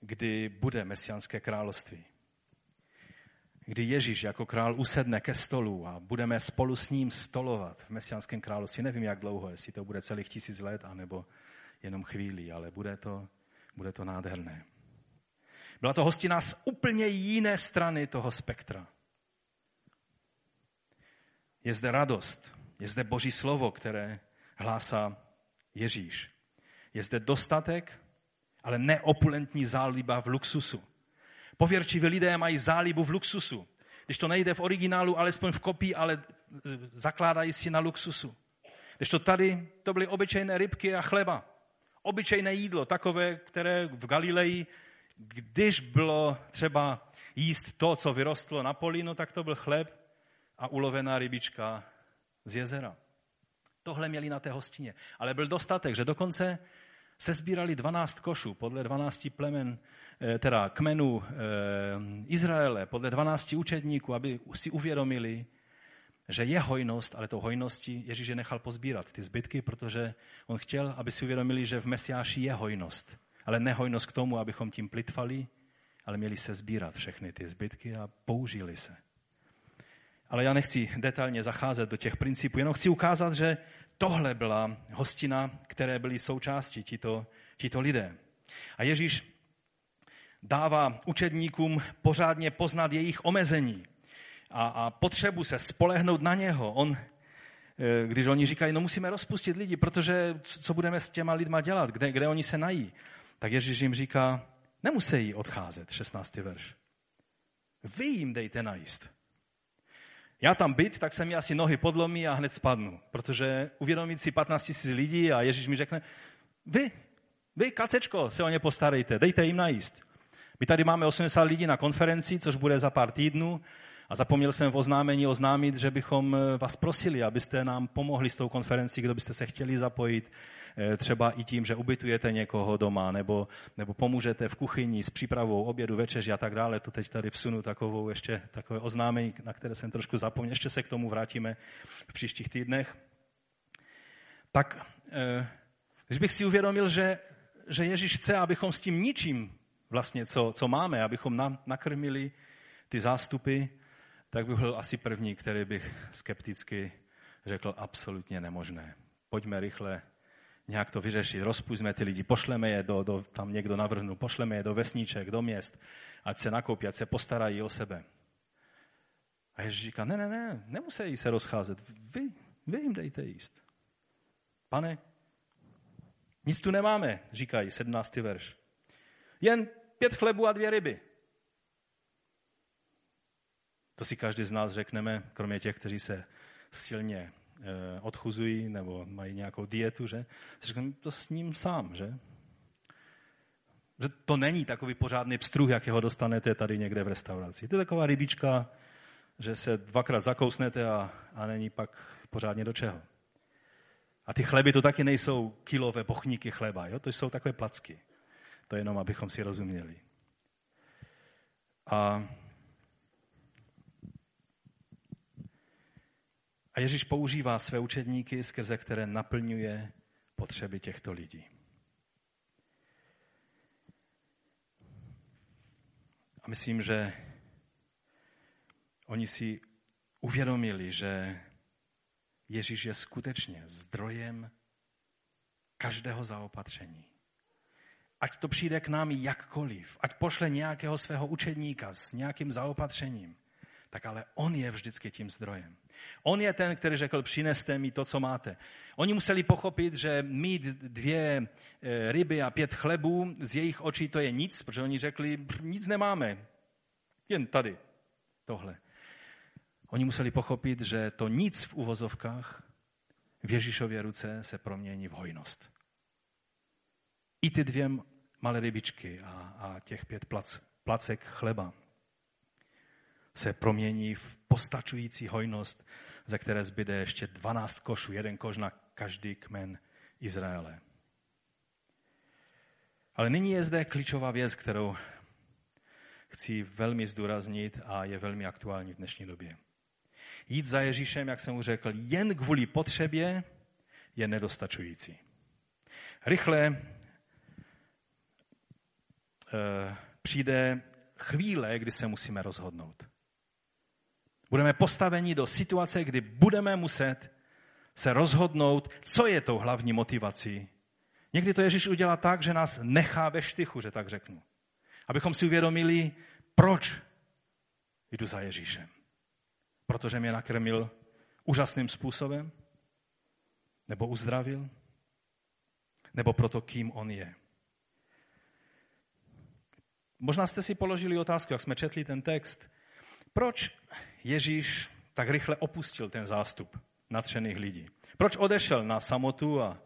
kdy bude mesianské království. Kdy Ježíš jako král usedne ke stolu a budeme spolu s ním stolovat v mesianském království. Nevím, jak dlouho, jestli to bude celých tisíc let, anebo jenom chvíli, ale bude to, bude to nádherné. Byla to hostina z úplně jiné strany toho spektra. Je zde radost, je zde Boží slovo, které hlásá Ježíš. Je zde dostatek, ale neopulentní záliba v luxusu. Pověrčiví lidé mají zálibu v luxusu. Když to nejde v originálu, alespoň v kopii, ale e, zakládají si na luxusu. Když to tady, to byly obyčejné rybky a chleba. Obyčejné jídlo, takové, které v Galileji, když bylo třeba jíst to, co vyrostlo na polínu, tak to byl chleb a ulovená rybička z jezera. Tohle měli na té hostině. Ale byl dostatek, že dokonce se sbírali 12 košů podle 12 plemen, eh, teda kmenů eh, Izraele, podle 12 učedníků, aby si uvědomili, že je hojnost, ale tou hojností Ježíš je nechal pozbírat ty zbytky, protože on chtěl, aby si uvědomili, že v Mesiáši je hojnost. Ale ne hojnost k tomu, abychom tím plitvali, ale měli se sbírat všechny ty zbytky a použili se. Ale já nechci detailně zacházet do těch principů, jenom chci ukázat, že tohle byla hostina, které byly součástí tito, tito lidé. A Ježíš dává učedníkům pořádně poznat jejich omezení a, a potřebu se spolehnout na něho. On, eh, když oni říkají, no musíme rozpustit lidi, protože co budeme s těma lidma dělat, kde, kde oni se nají, tak Ježíš jim říká, nemusí odcházet, 16. verš. Vy jim dejte najíst. Já tam byt, tak se mi asi nohy podlomí a hned spadnu, protože uvědomit si 15 000 lidí a Ježíš mi řekne, vy, vy, kacečko, se o ně postarejte, dejte jim najíst. My tady máme 80 lidí na konferenci, což bude za pár týdnů. A zapomněl jsem v oznámení oznámit, že bychom eh, vás prosili, abyste nám pomohli s tou konferencí, kdo byste se chtěli zapojit, eh, třeba i tím, že ubytujete někoho doma, nebo, nebo pomůžete v kuchyni s přípravou obědu, večeři a tak dále. To teď tady vsunu takovou ještě takové oznámení, na které jsem trošku zapomněl. Ještě se k tomu vrátíme v příštích týdnech. Tak, eh, když bych si uvědomil, že, že Ježíš chce, abychom s tím ničím vlastně, co, co máme, abychom nám nakrmili ty zástupy, tak bych byl asi první, který bych skepticky řekl absolutně nemožné. Pojďme rychle nějak to vyřešit, rozpustíme ty lidi, pošleme je do, do tam někdo navrhnu, pošleme je do vesníček, do měst, ať se nakoupí, ať se postarají o sebe. A Ježíš říká, ne, ne, ne, nemusí se rozcházet, vy, vy jim dejte jíst. Pane, nic tu nemáme, říkají 17. verš. Jen pět chlebů a dvě ryby. To si každý z nás řekneme, kromě těch, kteří se silně eh, odchuzují nebo mají nějakou dietu, že? Si řekneme, to s ním sám, že? Že to není takový pořádný pstruh, jakého dostanete tady někde v restauraci. To je taková rybička, že se dvakrát zakousnete a, a není pak pořádně do čeho. A ty chleby to taky nejsou kilové pochníky chleba, jo? to jsou takové placky. To je jenom, abychom si rozuměli. A, a Ježíš používá své učedníky, skrze které naplňuje potřeby těchto lidí. A myslím, že oni si uvědomili, že Ježíš je skutečně zdrojem každého zaopatření. Ať to přijde k nám jakkoliv, ať pošle nějakého svého učedníka s nějakým zaopatřením, tak ale on je vždycky tím zdrojem. On je ten, který řekl, přineste mi to, co máte. Oni museli pochopit, že mít dvě e, ryby a pět chlebů z jejich očí to je nic, protože oni řekli, nic nemáme, jen tady tohle. Oni museli pochopit, že to nic v uvozovkách v Ježíšově ruce se promění v hojnost. I ty dvě malé rybičky a, a těch pět plac, placek chleba se promění v postačující hojnost, za které zbyde ještě 12 košů, jeden koš na každý kmen Izraele. Ale nyní je zde klíčová věc, kterou chci velmi zdůraznit a je velmi aktuální v dnešní době. Jít za Ježíšem, jak jsem mu řekl, jen kvůli potřebě je nedostačující. Rychle Eh, přijde chvíle, kdy se musíme rozhodnout. Budeme postaveni do situace, kdy budeme muset se rozhodnout, co je tou hlavní motivací. Někdy to Ježíš udělá tak, že nás nechá ve štychu, že tak řeknu. Abychom si uvědomili, proč jdu za Ježíšem. Protože mě nakrmil úžasným způsobem, nebo uzdravil, nebo proto, kým on je. Možná jste si položili otázku, jak jsme četli ten text. Proč Ježíš tak rychle opustil ten zástup natřených lidí? Proč odešel na samotu a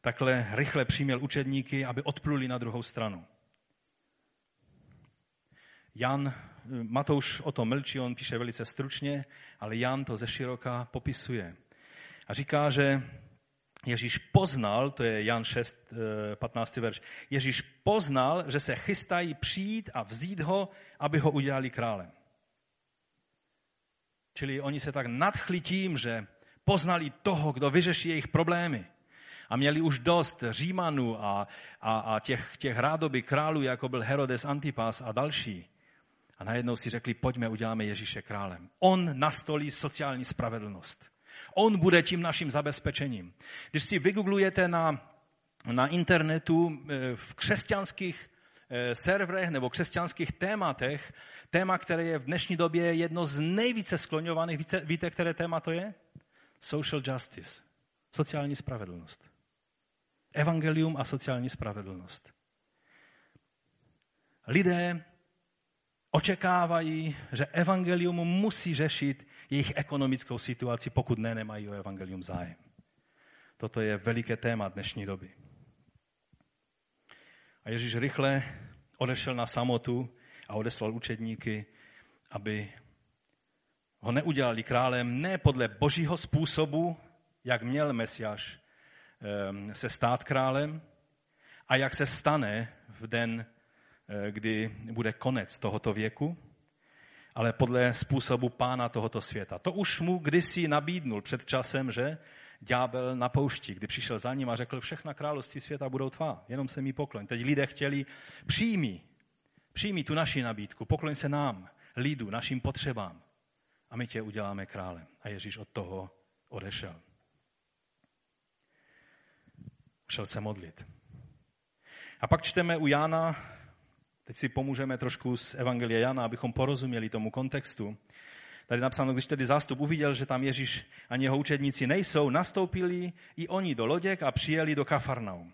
takhle rychle přiměl učedníky, aby odpluli na druhou stranu? Jan, Matouš o tom mlčí, on píše velice stručně, ale Jan to ze široka popisuje. A říká, že Ježíš poznal, to je Jan 6, 15. Eh, verš, Ježíš poznal, že se chystají přijít a vzít ho, aby ho udělali králem. Čili oni se tak nadchli tím, že poznali toho, kdo vyřeší jejich problémy. A měli už dost Římanů a, a, a těch, těch rádoby králů, jako byl Herodes Antipas a další. A najednou si řekli, pojďme, uděláme Ježíše králem. On nastolí sociální spravedlnost. On bude tím naším zabezpečením. Když si vygooglujete na, na internetu eh, v křesťanských serverech nebo křesťanských tématech, téma, které je v dnešní době jedno z nejvíce skloňovaných, víte, víte, které téma to je? Social justice, sociální spravedlnost. Evangelium a sociální spravedlnost. Lidé očekávají, že evangelium musí řešit jejich ekonomickou situaci, pokud ne, nemají o evangelium zájem. Toto je veliké téma dnešní doby. A Ježíš rychle odešel na samotu a odeslal učedníky, aby ho neudělali králem ne podle božího způsobu, jak měl Mesiáš ehm, se stát králem a jak se stane v den, eh, kdy bude konec tohoto věku, ale podle způsobu pána tohoto světa. To už mu kdysi nabídnul před časem, že ďábel na poušti, kdy přišel za ním a řekl, všechna království světa budou tvá, jenom se mi pokloň. Teď lidé chtěli, přijmi, přijmi tu naši nabídku, pokloň se nám, lidu, našim potřebám a my tě uděláme králem. A Ježíš od toho odešel. Šel se modlit. A pak čteme u Jána Teď si pomůžeme trošku z Evangelia Jana, abychom porozuměli tomu kontextu. Tady napsáno, když tedy zástup uviděl, že tam Ježíš ani jeho učedníci nejsou, nastoupili i oni do loděk a přijeli do Kafarnaum,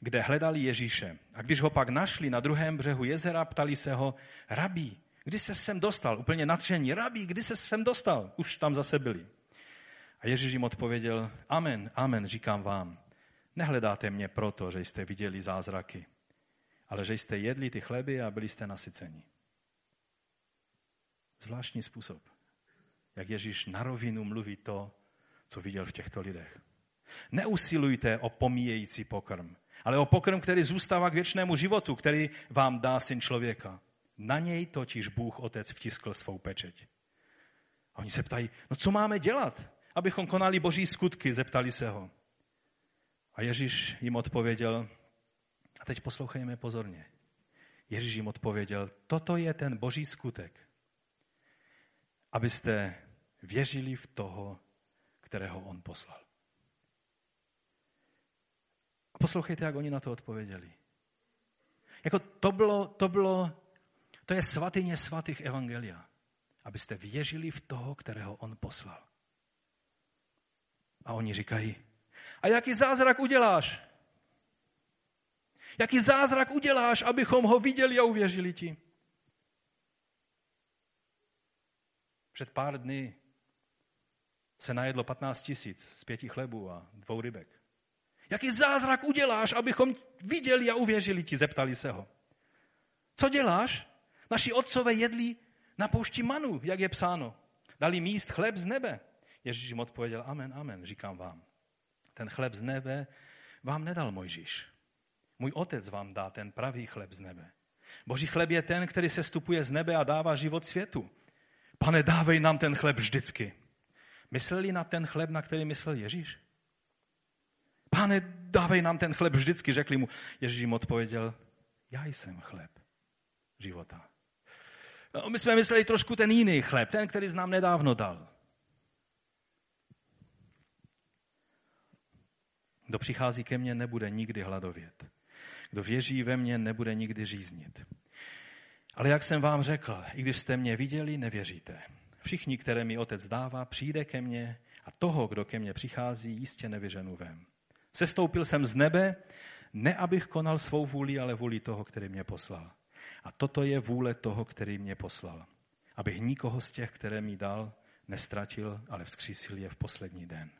kde hledali Ježíše. A když ho pak našli na druhém břehu jezera, ptali se ho, rabí, kdy se sem dostal? Úplně natření, rabí, kdy se sem dostal? Už tam zase byli. A Ježíš jim odpověděl, amen, amen, říkám vám, nehledáte mě proto, že jste viděli zázraky, ale že jste jedli ty chleby a byli jste nasyceni. Zvláštní způsob, jak Ježíš na rovinu mluví to, co viděl v těchto lidech. Neusilujte o pomíjející pokrm, ale o pokrm, který zůstává k věčnému životu, který vám dá syn člověka. Na něj totiž Bůh Otec vtiskl svou pečeť. A oni se ptají, no co máme dělat, abychom konali boží skutky, zeptali se ho. A Ježíš jim odpověděl, a teď poslouchejme pozorně. Ježíš jim odpověděl, toto je ten boží skutek, abyste věřili v toho, kterého on poslal. A poslouchejte, jak oni na to odpověděli. Jako to bylo, to bylo, to je svatyně svatých evangelia. Abyste věřili v toho, kterého on poslal. A oni říkají, a jaký zázrak uděláš? Jaký zázrak uděláš, abychom ho viděli a uvěřili ti? Před pár dny se najedlo 15 tisíc z pěti chlebů a dvou rybek. Jaký zázrak uděláš, abychom viděli a uvěřili ti? Zeptali se ho. Co děláš? Naši otcové jedli na poušti manu, jak je psáno. Dali míst chleb z nebe. Ježíš jim odpověděl, amen, amen, říkám vám. Ten chleb z nebe vám nedal Mojžíš. Můj otec vám dá ten pravý chleb z nebe. Boží chleb je ten, který se stupuje z nebe a dává život světu. Pane, dávej nám ten chleb vždycky. Mysleli na ten chleb, na který myslel Ježíš? Pane, dávej nám ten chleb vždycky, řekli mu. Ježíš jim odpověděl, já jsem chleb života. No, my jsme mysleli trošku ten jiný chleb, ten, který nám nedávno dal. Kdo přichází ke mně, nebude nikdy hladovět. Kdo věří ve mě, nebude nikdy říznit. Ale jak jsem vám řekl, i když jste mě viděli, nevěříte. Všichni, které mi otec dává, přijde ke mně a toho, kdo ke mně přichází, jistě nevyženu vem. Sestoupil jsem z nebe, ne abych konal svou vůli, ale vůli toho, který mě poslal. A toto je vůle toho, který mě poslal. Abych nikoho z těch, které mi dal, nestratil, ale vzkřísil je v poslední den.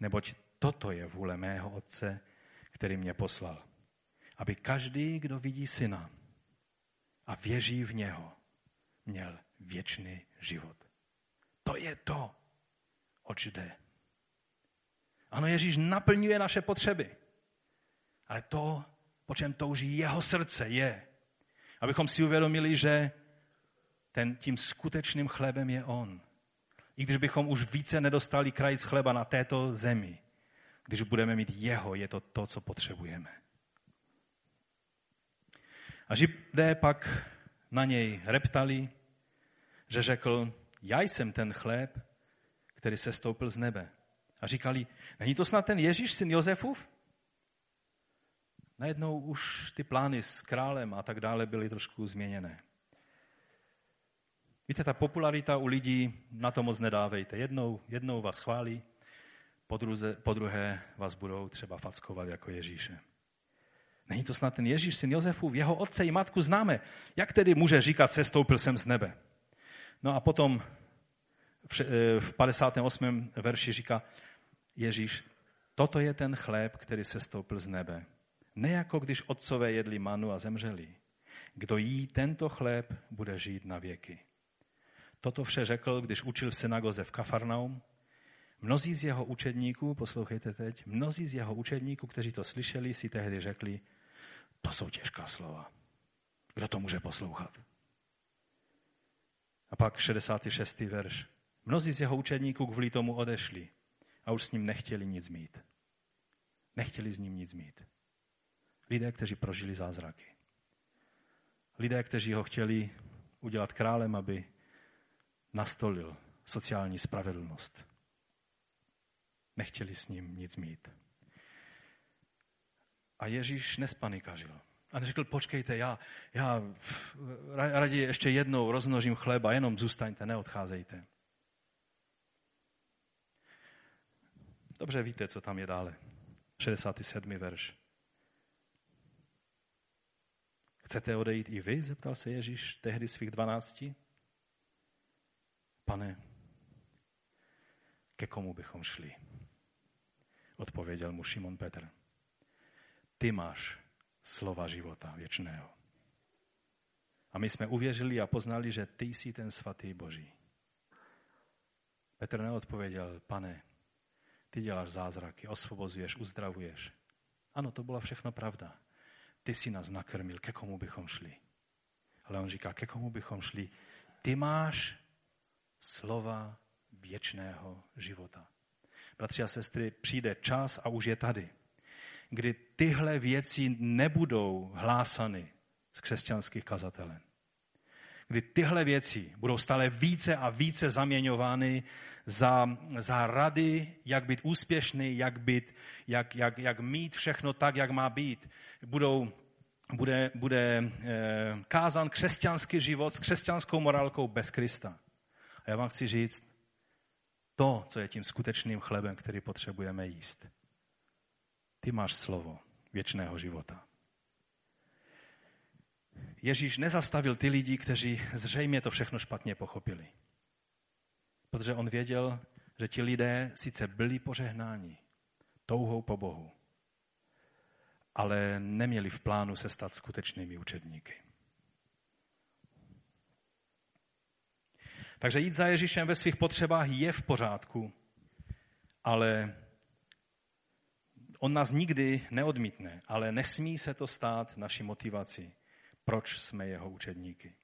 Neboť toto je vůle mého Otce, který mě poslal aby každý, kdo vidí syna a věří v něho, měl věčný život. To je to, oč jde. Ano, Ježíš naplňuje naše potřeby. Ale to, po čem touží jeho srdce, je, abychom si uvědomili, že ten, tím skutečným chlebem je on. I když bychom už více nedostali krajíc chleba na této zemi, když budeme mít jeho, je to to, co potřebujeme. A Židé pak na něj reptali, že řekl, já jsem ten chléb, který se stoupil z nebe. A říkali, není to snad ten Ježíš, syn Josefův? Najednou už ty plány s králem a tak dále byly trošku změněné. Víte, ta popularita u lidí, na to moc nedávejte. Jednou, jednou vás chválí, po, druze, po druhé vás budou třeba fackovat jako Ježíše. Není to snad ten Ježíš, syn Josefův, jeho otce i matku známe. Jak tedy může říkat, sestoupil jsem z nebe? No a potom v 58. Eh, verši říká Ježíš, toto je ten chléb, který se stoupil z nebe. Ne jako když otcové jedli manu a zemřeli. Kdo jí tento chléb, bude žít na věky. Toto vše řekl, když učil v synagoze v Kafarnaum. Mnozí z jeho učedníků, poslouchejte teď, mnozí z jeho učedníků, kteří to slyšeli, si tehdy řekli, to jsou těžká slova. Kdo to může poslouchat? A pak 66. verš. Mnozí z jeho učedníků kvůli tomu odešli a už s ním nechtěli nic mít. Nechtěli s ním nic mít. Lidé, kteří prožili zázraky. Lidé, kteří ho chtěli udělat králem, aby nastolil sociální spravedlnost. Nechtěli s ním nic mít. A Ježíš nespanikařil. A neřekl, počkejte, já, já raději ještě jednou rozmnožím chleba, jenom zůstaňte, neodcházejte. Dobře víte, co tam je dále. 67. verš. Chcete odejít i vy? Zeptal se Ježíš tehdy svých dvanácti. Pane, ke komu bychom šli? Odpověděl mu Šimon Petr. Ty máš slova života věčného. A my jsme uvěřili a poznali, že ty jsi ten svatý Boží. Petr neodpověděl, pane, ty děláš zázraky, osvobozuješ, uzdravuješ. Ano, to byla všechno pravda. Ty jsi nás nakrmil, ke komu bychom šli. Ale on říká, ke komu bychom šli. Ty máš slova věčného života. Bratři a sestry, přijde čas a už je tady, kdy tyhle věci nebudou hlásany z křesťanských kazatelen. Kdy tyhle věci budou stále více a více zaměňovány za, za rady, jak být úspěšný, jak, být, jak, jak, jak mít všechno tak, jak má být. Budou, bude, bude e, kázan křesťanský život s křesťanskou morálkou bez Krista. A já vám chci říct, to, co je tím skutečným chlebem, který potřebujeme jíst. Ty máš slovo věčného života. Ježíš nezastavil ty lidi, kteří zřejmě to všechno špatně pochopili. Protože on věděl, že ti lidé sice byli požehnáni touhou po Bohu, ale neměli v plánu se stát skutečnými učedníky. Takže jít za Ježíšem ve svých potřebách je v pořádku, ale on nás nikdy neodmítne, ale nesmí se to stát naší motivací, proč jsme jeho učedníky.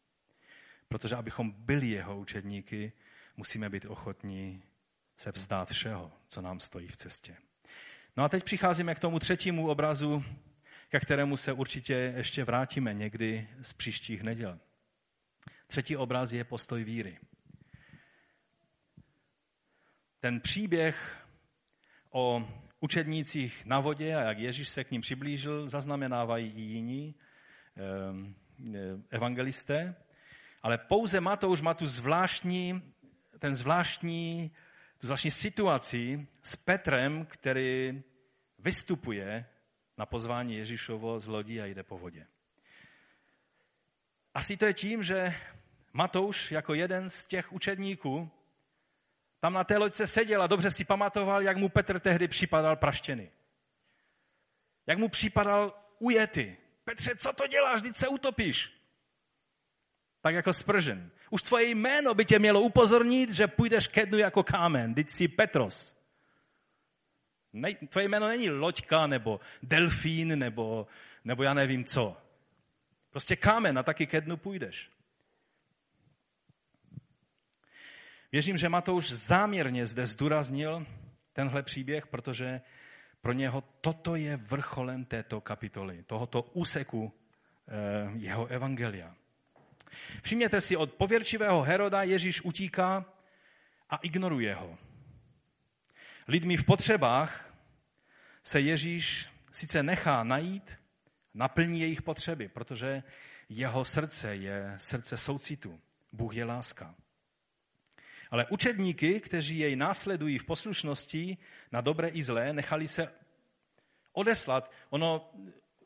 Protože abychom byli jeho učedníky, musíme být ochotní se vzdát všeho, co nám stojí v cestě. No a teď přicházíme k tomu třetímu obrazu, ke kterému se určitě ještě vrátíme někdy z příštích neděl. Třetí obraz je postoj víry. Ten příběh o učednících na vodě a jak Ježíš se k ním přiblížil, zaznamenávají i jiní ehm, evangelisté, ale pouze Matouš má tu zvláštní, ten zvláštní, tu zvláštní situaci s Petrem, který vystupuje na pozvání Ježíšovo z lodí a jde po vodě. Asi to je tím, že Matouš jako jeden z těch učedníků tam na té loďce seděl a dobře si pamatoval, jak mu Petr tehdy připadal praštěný. Jak mu připadal ujety. Petře, co to děláš, když se utopíš? Tak jako spržen. Už tvoje jméno by tě mělo upozornit, že půjdeš ke dnu jako kámen. Teď jsi Petros. Ne, tvoje jméno není loďka, nebo delfín, nebo, nebo já nevím co. Prostě kámen a taky ke dnu půjdeš. Věřím, že Matouš záměrně zde zdůraznil tenhle příběh, protože pro něho toto je vrcholem této kapitoly, tohoto úseku eh, jeho evangelia. Všimněte si, od pověrčivého Heroda Ježíš utíká a ignoruje ho. Lidmi v potřebách se Ježíš sice nechá najít, naplní jejich potřeby, protože jeho srdce je srdce soucitu. Bůh je láska. Ale učedníky, kteří jej následují v poslušnosti na dobré i zlé, nechali se odeslat. Ono,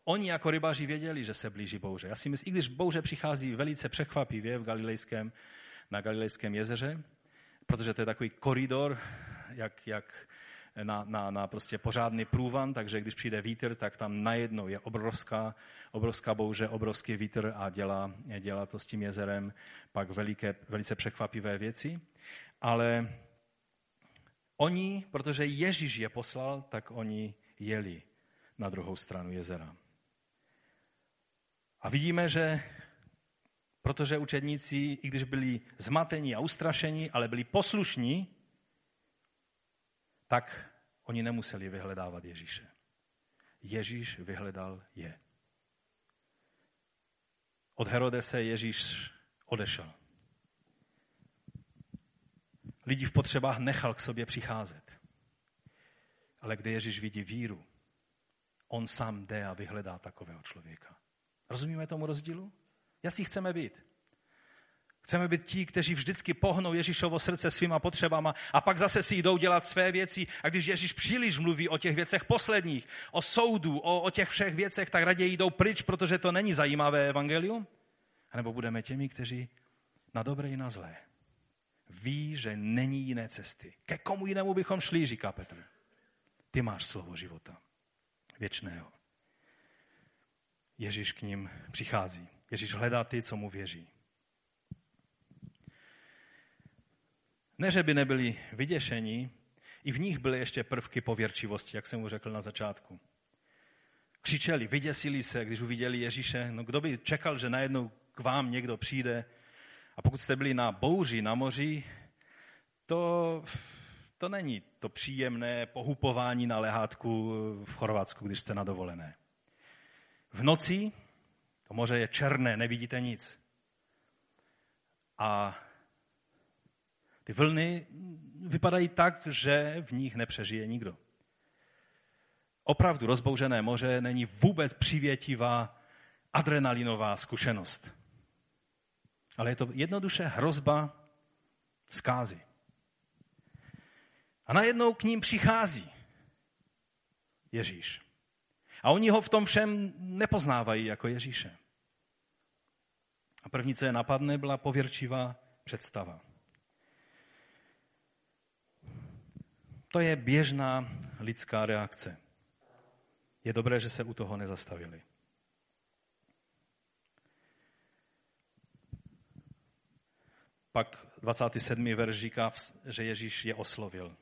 oni jako rybáři věděli, že se blíží bouře. Já si myslím, i když bouře přichází velice překvapivě v Galilejském, na Galilejském jezeře, protože to je takový koridor, jak, jak na, na, na prostě pořádný průvan, takže když přijde vítr, tak tam najednou je obrovská, obrovská bouře, obrovský vítr a dělá, dělá to s tím jezerem pak veliké, velice překvapivé věci. Ale oni, protože Ježíš je poslal, tak oni jeli na druhou stranu jezera. A vidíme, že protože učedníci, i když byli zmatení a ustrašení, ale byli poslušní, tak oni nemuseli vyhledávat Ježíše. Ježíš vyhledal je. Od Herodese Ježíš odešel. Lidi v potřebách nechal k sobě přicházet. Ale kde Ježíš vidí víru, on sám jde a vyhledá takového člověka. Rozumíme tomu rozdílu? si chceme být? Chceme být ti, kteří vždycky pohnou Ježíšovo srdce svýma potřebama a pak zase si jdou dělat své věci. A když Ježíš příliš mluví o těch věcech posledních, o soudu, o, o těch všech věcech, tak raději jdou pryč, protože to není zajímavé evangelium? A nebo budeme těmi, kteří na dobré i na zlé ví, že není jiné cesty. Ke komu jinému bychom šli, říká Petr. Ty máš slovo života věčného. Ježíš k ním přichází. Ježíš hledá ty, co mu věří. Ne, že by nebyli vyděšení, i v nich byly ještě prvky pověrčivosti, jak jsem mu řekl na začátku. Křičeli, vyděsili se, když uviděli Ježíše. No kdo by čekal, že najednou k vám někdo přijde? A pokud jste byli na bouři, na moři, to, to není to příjemné pohupování na lehátku v Chorvatsku, když jste na dovolené. V noci to moře je černé, nevidíte nic. A ty vlny vypadají tak, že v nich nepřežije nikdo. Opravdu rozbouřené moře není vůbec přivětivá adrenalinová zkušenost. Ale je to jednoduše hrozba zkázy. A najednou k ním přichází Ježíš. A oni ho v tom všem nepoznávají jako Ježíše. A první, co je napadne, byla pověrčivá představa. To je běžná lidská reakce. Je dobré, že se u toho nezastavili. Pak 27. verš říká, že Ježíš je oslovil.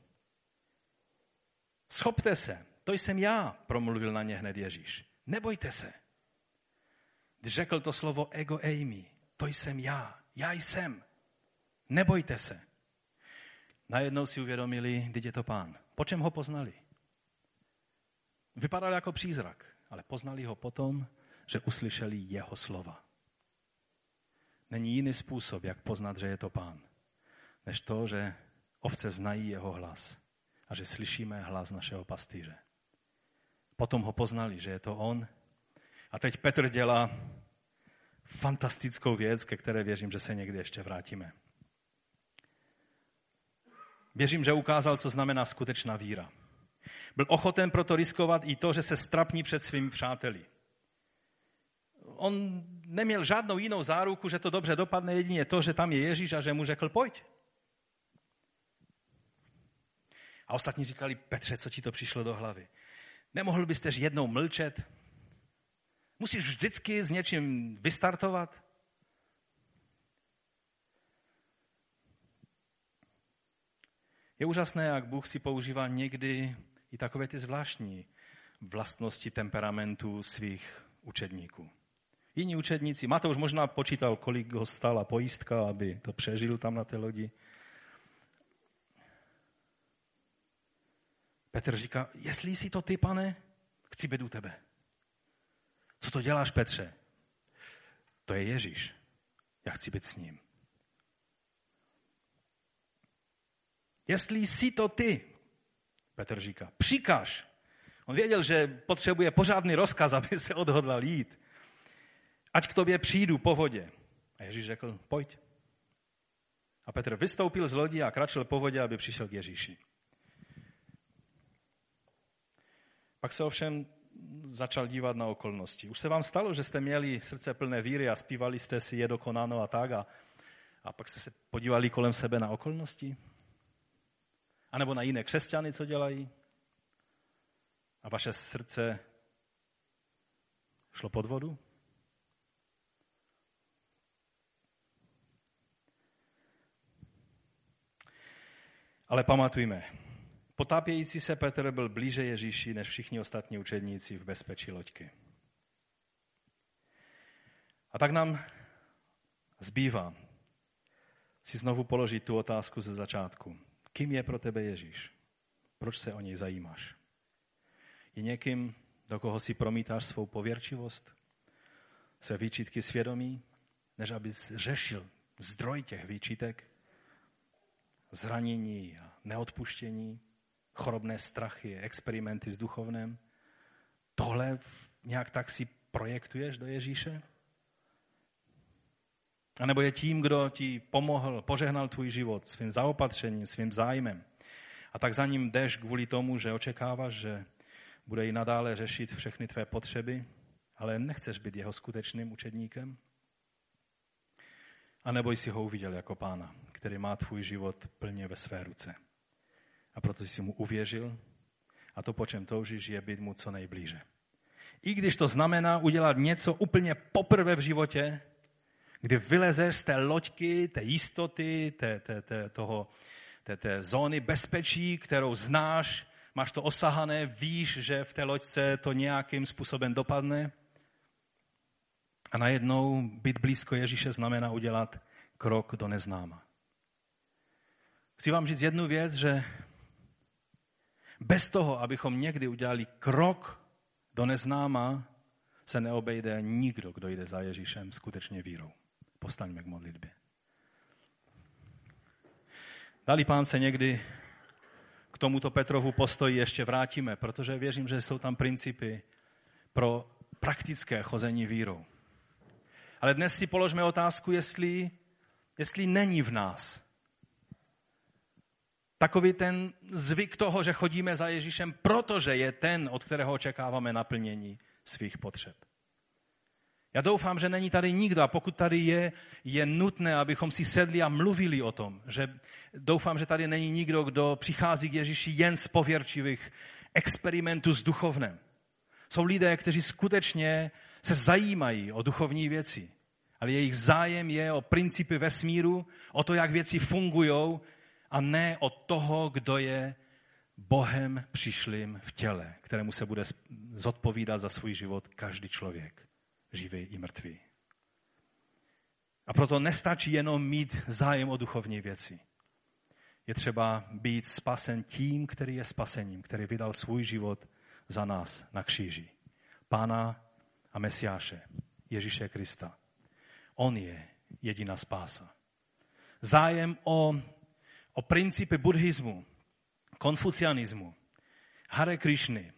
Schopte se, to jsem já, promluvil na ně hned Ježíš. Nebojte se. Když řekl to slovo ego eimi, to jsem já, já jsem. Nebojte se. Najednou si uvědomili, kdy je to pán. Po čem ho poznali? Vypadal jako přízrak, ale poznali ho potom, že uslyšeli jeho slova. Není jiný způsob, jak poznat, že je to pán, než to, že ovce znají jeho hlas a že slyšíme hlas našeho pastýře. Potom ho poznali, že je to on. A teď Petr dělá fantastickou věc, ke které věřím, že se někdy ještě vrátíme. Věřím, že ukázal, co znamená skutečná víra. Byl ochoten proto riskovat i to, že se strapní před svými přáteli. On neměl žádnou jinou záruku, že to dobře dopadne, jedině to, že tam je Ježíš a že mu řekl, pojď. A ostatní říkali, Petře, co ti to přišlo do hlavy? Nemohl byste jednou mlčet? Musíš vždycky s něčím vystartovat? Je úžasné, jak Bůh si používá někdy i takové ty zvláštní vlastnosti temperamentu svých učedníků. Jiní učedníci, Matouš možná počítal, kolik ho stála pojistka, aby to přežil tam na té lodi. Petr říká, jestli jsi to ty, pane, chci být u tebe. Co to děláš, Petře? To je Ježíš. Já chci být s ním. Jestli jsi to ty, Petr říká, přikaž. On věděl, že potřebuje pořádný rozkaz, aby se odhodlal jít. Ať k tobě přijdu po vodě. A Ježíš řekl, pojď. A Petr vystoupil z lodi a kračil po vodě, aby přišel k Ježíši. Pak se ovšem začal dívat na okolnosti. Už se vám stalo, že jste měli srdce plné víry a zpívali jste si je dokonáno a tak a, a pak jste se podívali kolem sebe na okolnosti? A nebo na jiné křesťany, co dělají? A vaše srdce šlo pod vodu? Ale pamatujme, potápějící se Petr byl blíže Ježíši než všichni ostatní učedníci v bezpečí loďky. A tak nám zbývá si znovu položit tu otázku ze začátku. Kým je pro tebe Ježíš? Proč se o něj zajímáš? Je někým, do koho si promítáš svou pověrčivost, své výčitky svědomí, než abys řešil zdroj těch výčitek? Zranění a neodpuštění, chorobné strachy, experimenty s duchovnem. Tohle nějak tak si projektuješ do Ježíše? A nebo je tím, kdo ti pomohl, požehnal tvůj život svým zaopatřením, svým zájmem. A tak za ním jdeš kvůli tomu, že očekáváš, že bude i nadále řešit všechny tvé potřeby, ale nechceš být jeho skutečným učedníkem? A nebo jsi ho uviděl jako pána, který má tvůj život plně ve své ruce. A proto jsi mu uvěřil a to, po čem toužíš, je být mu co nejblíže. I když to znamená udělat něco úplně poprvé v životě, kdy vylezeš z té loďky, té jistoty, té, té, té, toho, té, té zóny bezpečí, kterou znáš, máš to osahané, víš, že v té loďce to nějakým způsobem dopadne. A najednou být blízko Ježíše znamená udělat krok do neznáma. Chci vám říct jednu věc, že bez toho, abychom někdy udělali krok do neznáma, se neobejde nikdo, kdo jde za Ježíšem skutečně vírou. Postaňme k modlitbě. Dali pán se někdy k tomuto Petrovu postoji ještě vrátíme, protože věřím, že jsou tam principy pro praktické chození vírou. Ale dnes si položme otázku, jestli, jestli není v nás Takový ten zvyk toho, že chodíme za Ježíšem, protože je ten, od kterého očekáváme naplnění svých potřeb. Já doufám, že není tady nikdo a pokud tady je, je nutné, abychom si sedli a mluvili o tom. Že doufám, že tady není nikdo, kdo přichází k Ježíši jen z pověrčivých experimentů s duchovnem. Jsou lidé, kteří skutečně se zajímají o duchovní věci, ale jejich zájem je o principy vesmíru, o to, jak věci fungují a ne od toho, kdo je Bohem přišlým v těle, kterému se bude zodpovídat za svůj život každý člověk, živý i mrtvý. A proto nestačí jenom mít zájem o duchovní věci. Je třeba být spasen tím, který je spasením, který vydal svůj život za nás na kříži. Pána a Mesiáše, Ježíše Krista. On je jediná spása. Zájem o o principy buddhismu, konfucianismu, Hare Krishny,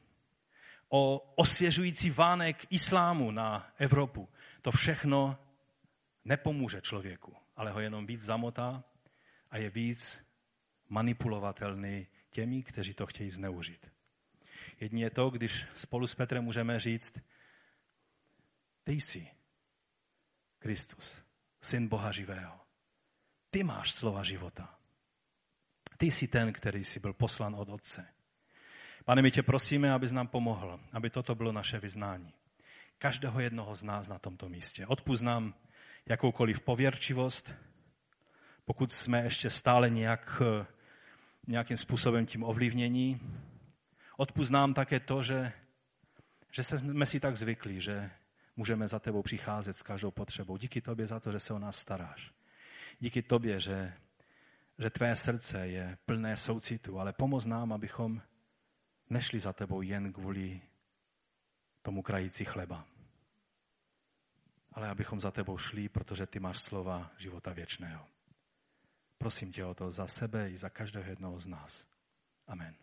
o osvěžující vánek islámu na Evropu. To všechno nepomůže člověku, ale ho jenom víc zamotá a je víc manipulovatelný těmi, kteří to chtějí zneužít. Jedině je to, když spolu s Petrem můžeme říct, ty jsi Kristus, syn Boha živého. Ty máš slova života. Ty jsi ten, který jsi byl poslan od Otce. Pane, my tě prosíme, abys nám pomohl, aby toto bylo naše vyznání. Každého jednoho z nás na tomto místě. Odpust nám jakoukoliv pověrčivost, pokud jsme ještě stále nějak, nějakým způsobem tím ovlivnění. Odpust nám také to, že, že jsme si tak zvykli, že můžeme za tebou přicházet s každou potřebou. Díky tobě za to, že se o nás staráš. Díky tobě, že že tvé srdce je plné soucitu, ale pomoz nám, abychom nešli za tebou jen kvůli tomu krající chleba. ale abychom za tebou šli, protože ty máš slova života věčného. Prosím tě o to za sebe i za každého jednoho z nás. Amen.